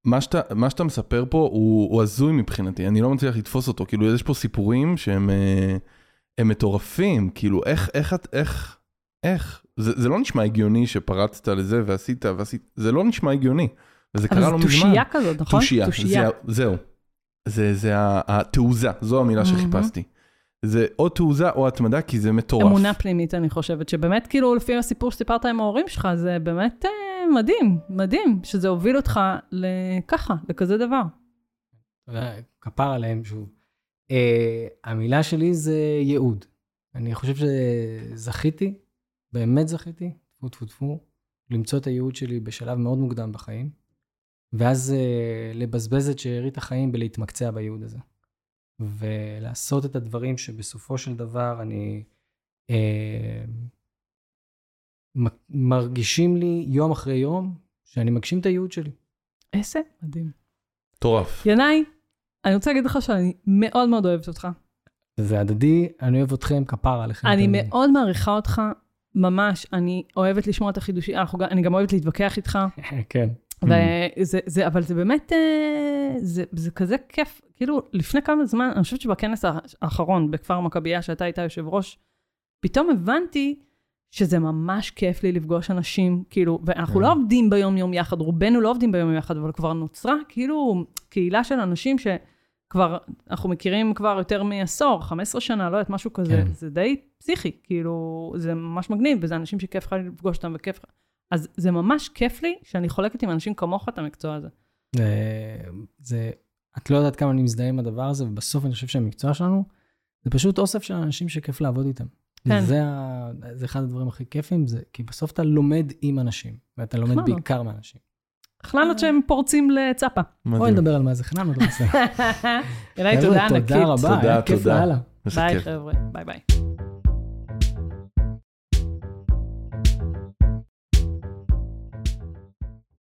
Speaker 4: מה שאתה, מה שאתה מספר פה הוא, הוא הזוי מבחינתי, אני לא מצליח לתפוס אותו, כאילו יש פה סיפורים שהם אה, הם מטורפים, כאילו איך, איך, איך, איך, זה, זה לא נשמע הגיוני שפרצת לזה ועשית ועשית, זה לא נשמע הגיוני, וזה
Speaker 1: אבל
Speaker 4: קרה לא
Speaker 1: זו
Speaker 4: מזמן.
Speaker 1: תושייה כזאת, נכון?
Speaker 4: תושייה, זה, זהו. זה, זה התעוזה, זו המילה
Speaker 1: מהמם.
Speaker 4: שחיפשתי. זה או תעוזה או התמדה, כי זה מטורף.
Speaker 1: אמונה פנימית, אני חושבת, שבאמת, כאילו, לפי הסיפור שסיפרת עם ההורים שלך, זה באמת אה, מדהים, מדהים, שזה הוביל אותך לככה, לכזה דבר.
Speaker 2: כפר עליהם שוב. Uh, המילה שלי זה ייעוד. אני חושב שזכיתי, באמת זכיתי, טפו טפו טפו, למצוא את הייעוד שלי בשלב מאוד מוקדם בחיים, ואז uh, לבזבז את שארית החיים בלהתמקצע בייעוד הזה. ולעשות את הדברים שבסופו של דבר אני... מרגישים לי יום אחרי יום שאני מגשים את הייעוד שלי.
Speaker 1: איזה מדהים.
Speaker 4: מטורף.
Speaker 1: ינאי, אני רוצה להגיד לך שאני מאוד מאוד אוהבת אותך.
Speaker 2: זה הדדי, אני אוהב אתכם, כפר עליכם.
Speaker 1: אני
Speaker 2: תמיד.
Speaker 1: מאוד מעריכה אותך, ממש. אני אוהבת לשמוע את החידושים, אני גם אוהבת להתווכח איתך. <laughs>
Speaker 2: כן.
Speaker 1: וזה, זה, אבל זה באמת, אה, זה, זה כזה כיף. כאילו, לפני כמה זמן, אני חושבת שבכנס האחרון בכפר מכבייה, שאתה היית יושב ראש, פתאום הבנתי שזה ממש כיף לי לפגוש אנשים, כאילו, ואנחנו
Speaker 2: כן.
Speaker 1: לא עובדים ביום-יום יחד, רובנו לא עובדים ביום-יום יחד, אבל כבר נוצרה כאילו קהילה של אנשים שכבר, אנחנו מכירים כבר יותר מעשור, 15 שנה, לא יודעת, משהו כזה,
Speaker 2: כן.
Speaker 1: זה די פסיכי, כאילו, זה ממש מגניב, וזה אנשים שכיף לך לפגוש אותם וכיף לך. אז זה ממש כיף לי שאני חולקת עם אנשים כמוך את המקצוע הזה.
Speaker 2: זה, את לא יודעת כמה אני מזדהה עם הדבר הזה, ובסוף אני חושב שהמקצוע שלנו זה פשוט אוסף של אנשים שכיף לעבוד איתם.
Speaker 1: כן.
Speaker 2: זה, ה... זה אחד הדברים הכי כיפים, זה... כי בסוף אתה לומד עם אנשים, ואתה לומד
Speaker 1: נכון.
Speaker 2: בעיקר מאנשים.
Speaker 1: חלנות שהם פורצים לצפה.
Speaker 2: בואי. נדבר על מה זה רוצה. <laughs>
Speaker 1: אליי תודה ענקית.
Speaker 2: תודה רבה,
Speaker 4: תודה,
Speaker 2: היה כיף
Speaker 4: תודה.
Speaker 2: לאללה.
Speaker 1: ביי. חבר'ה, ביי ביי.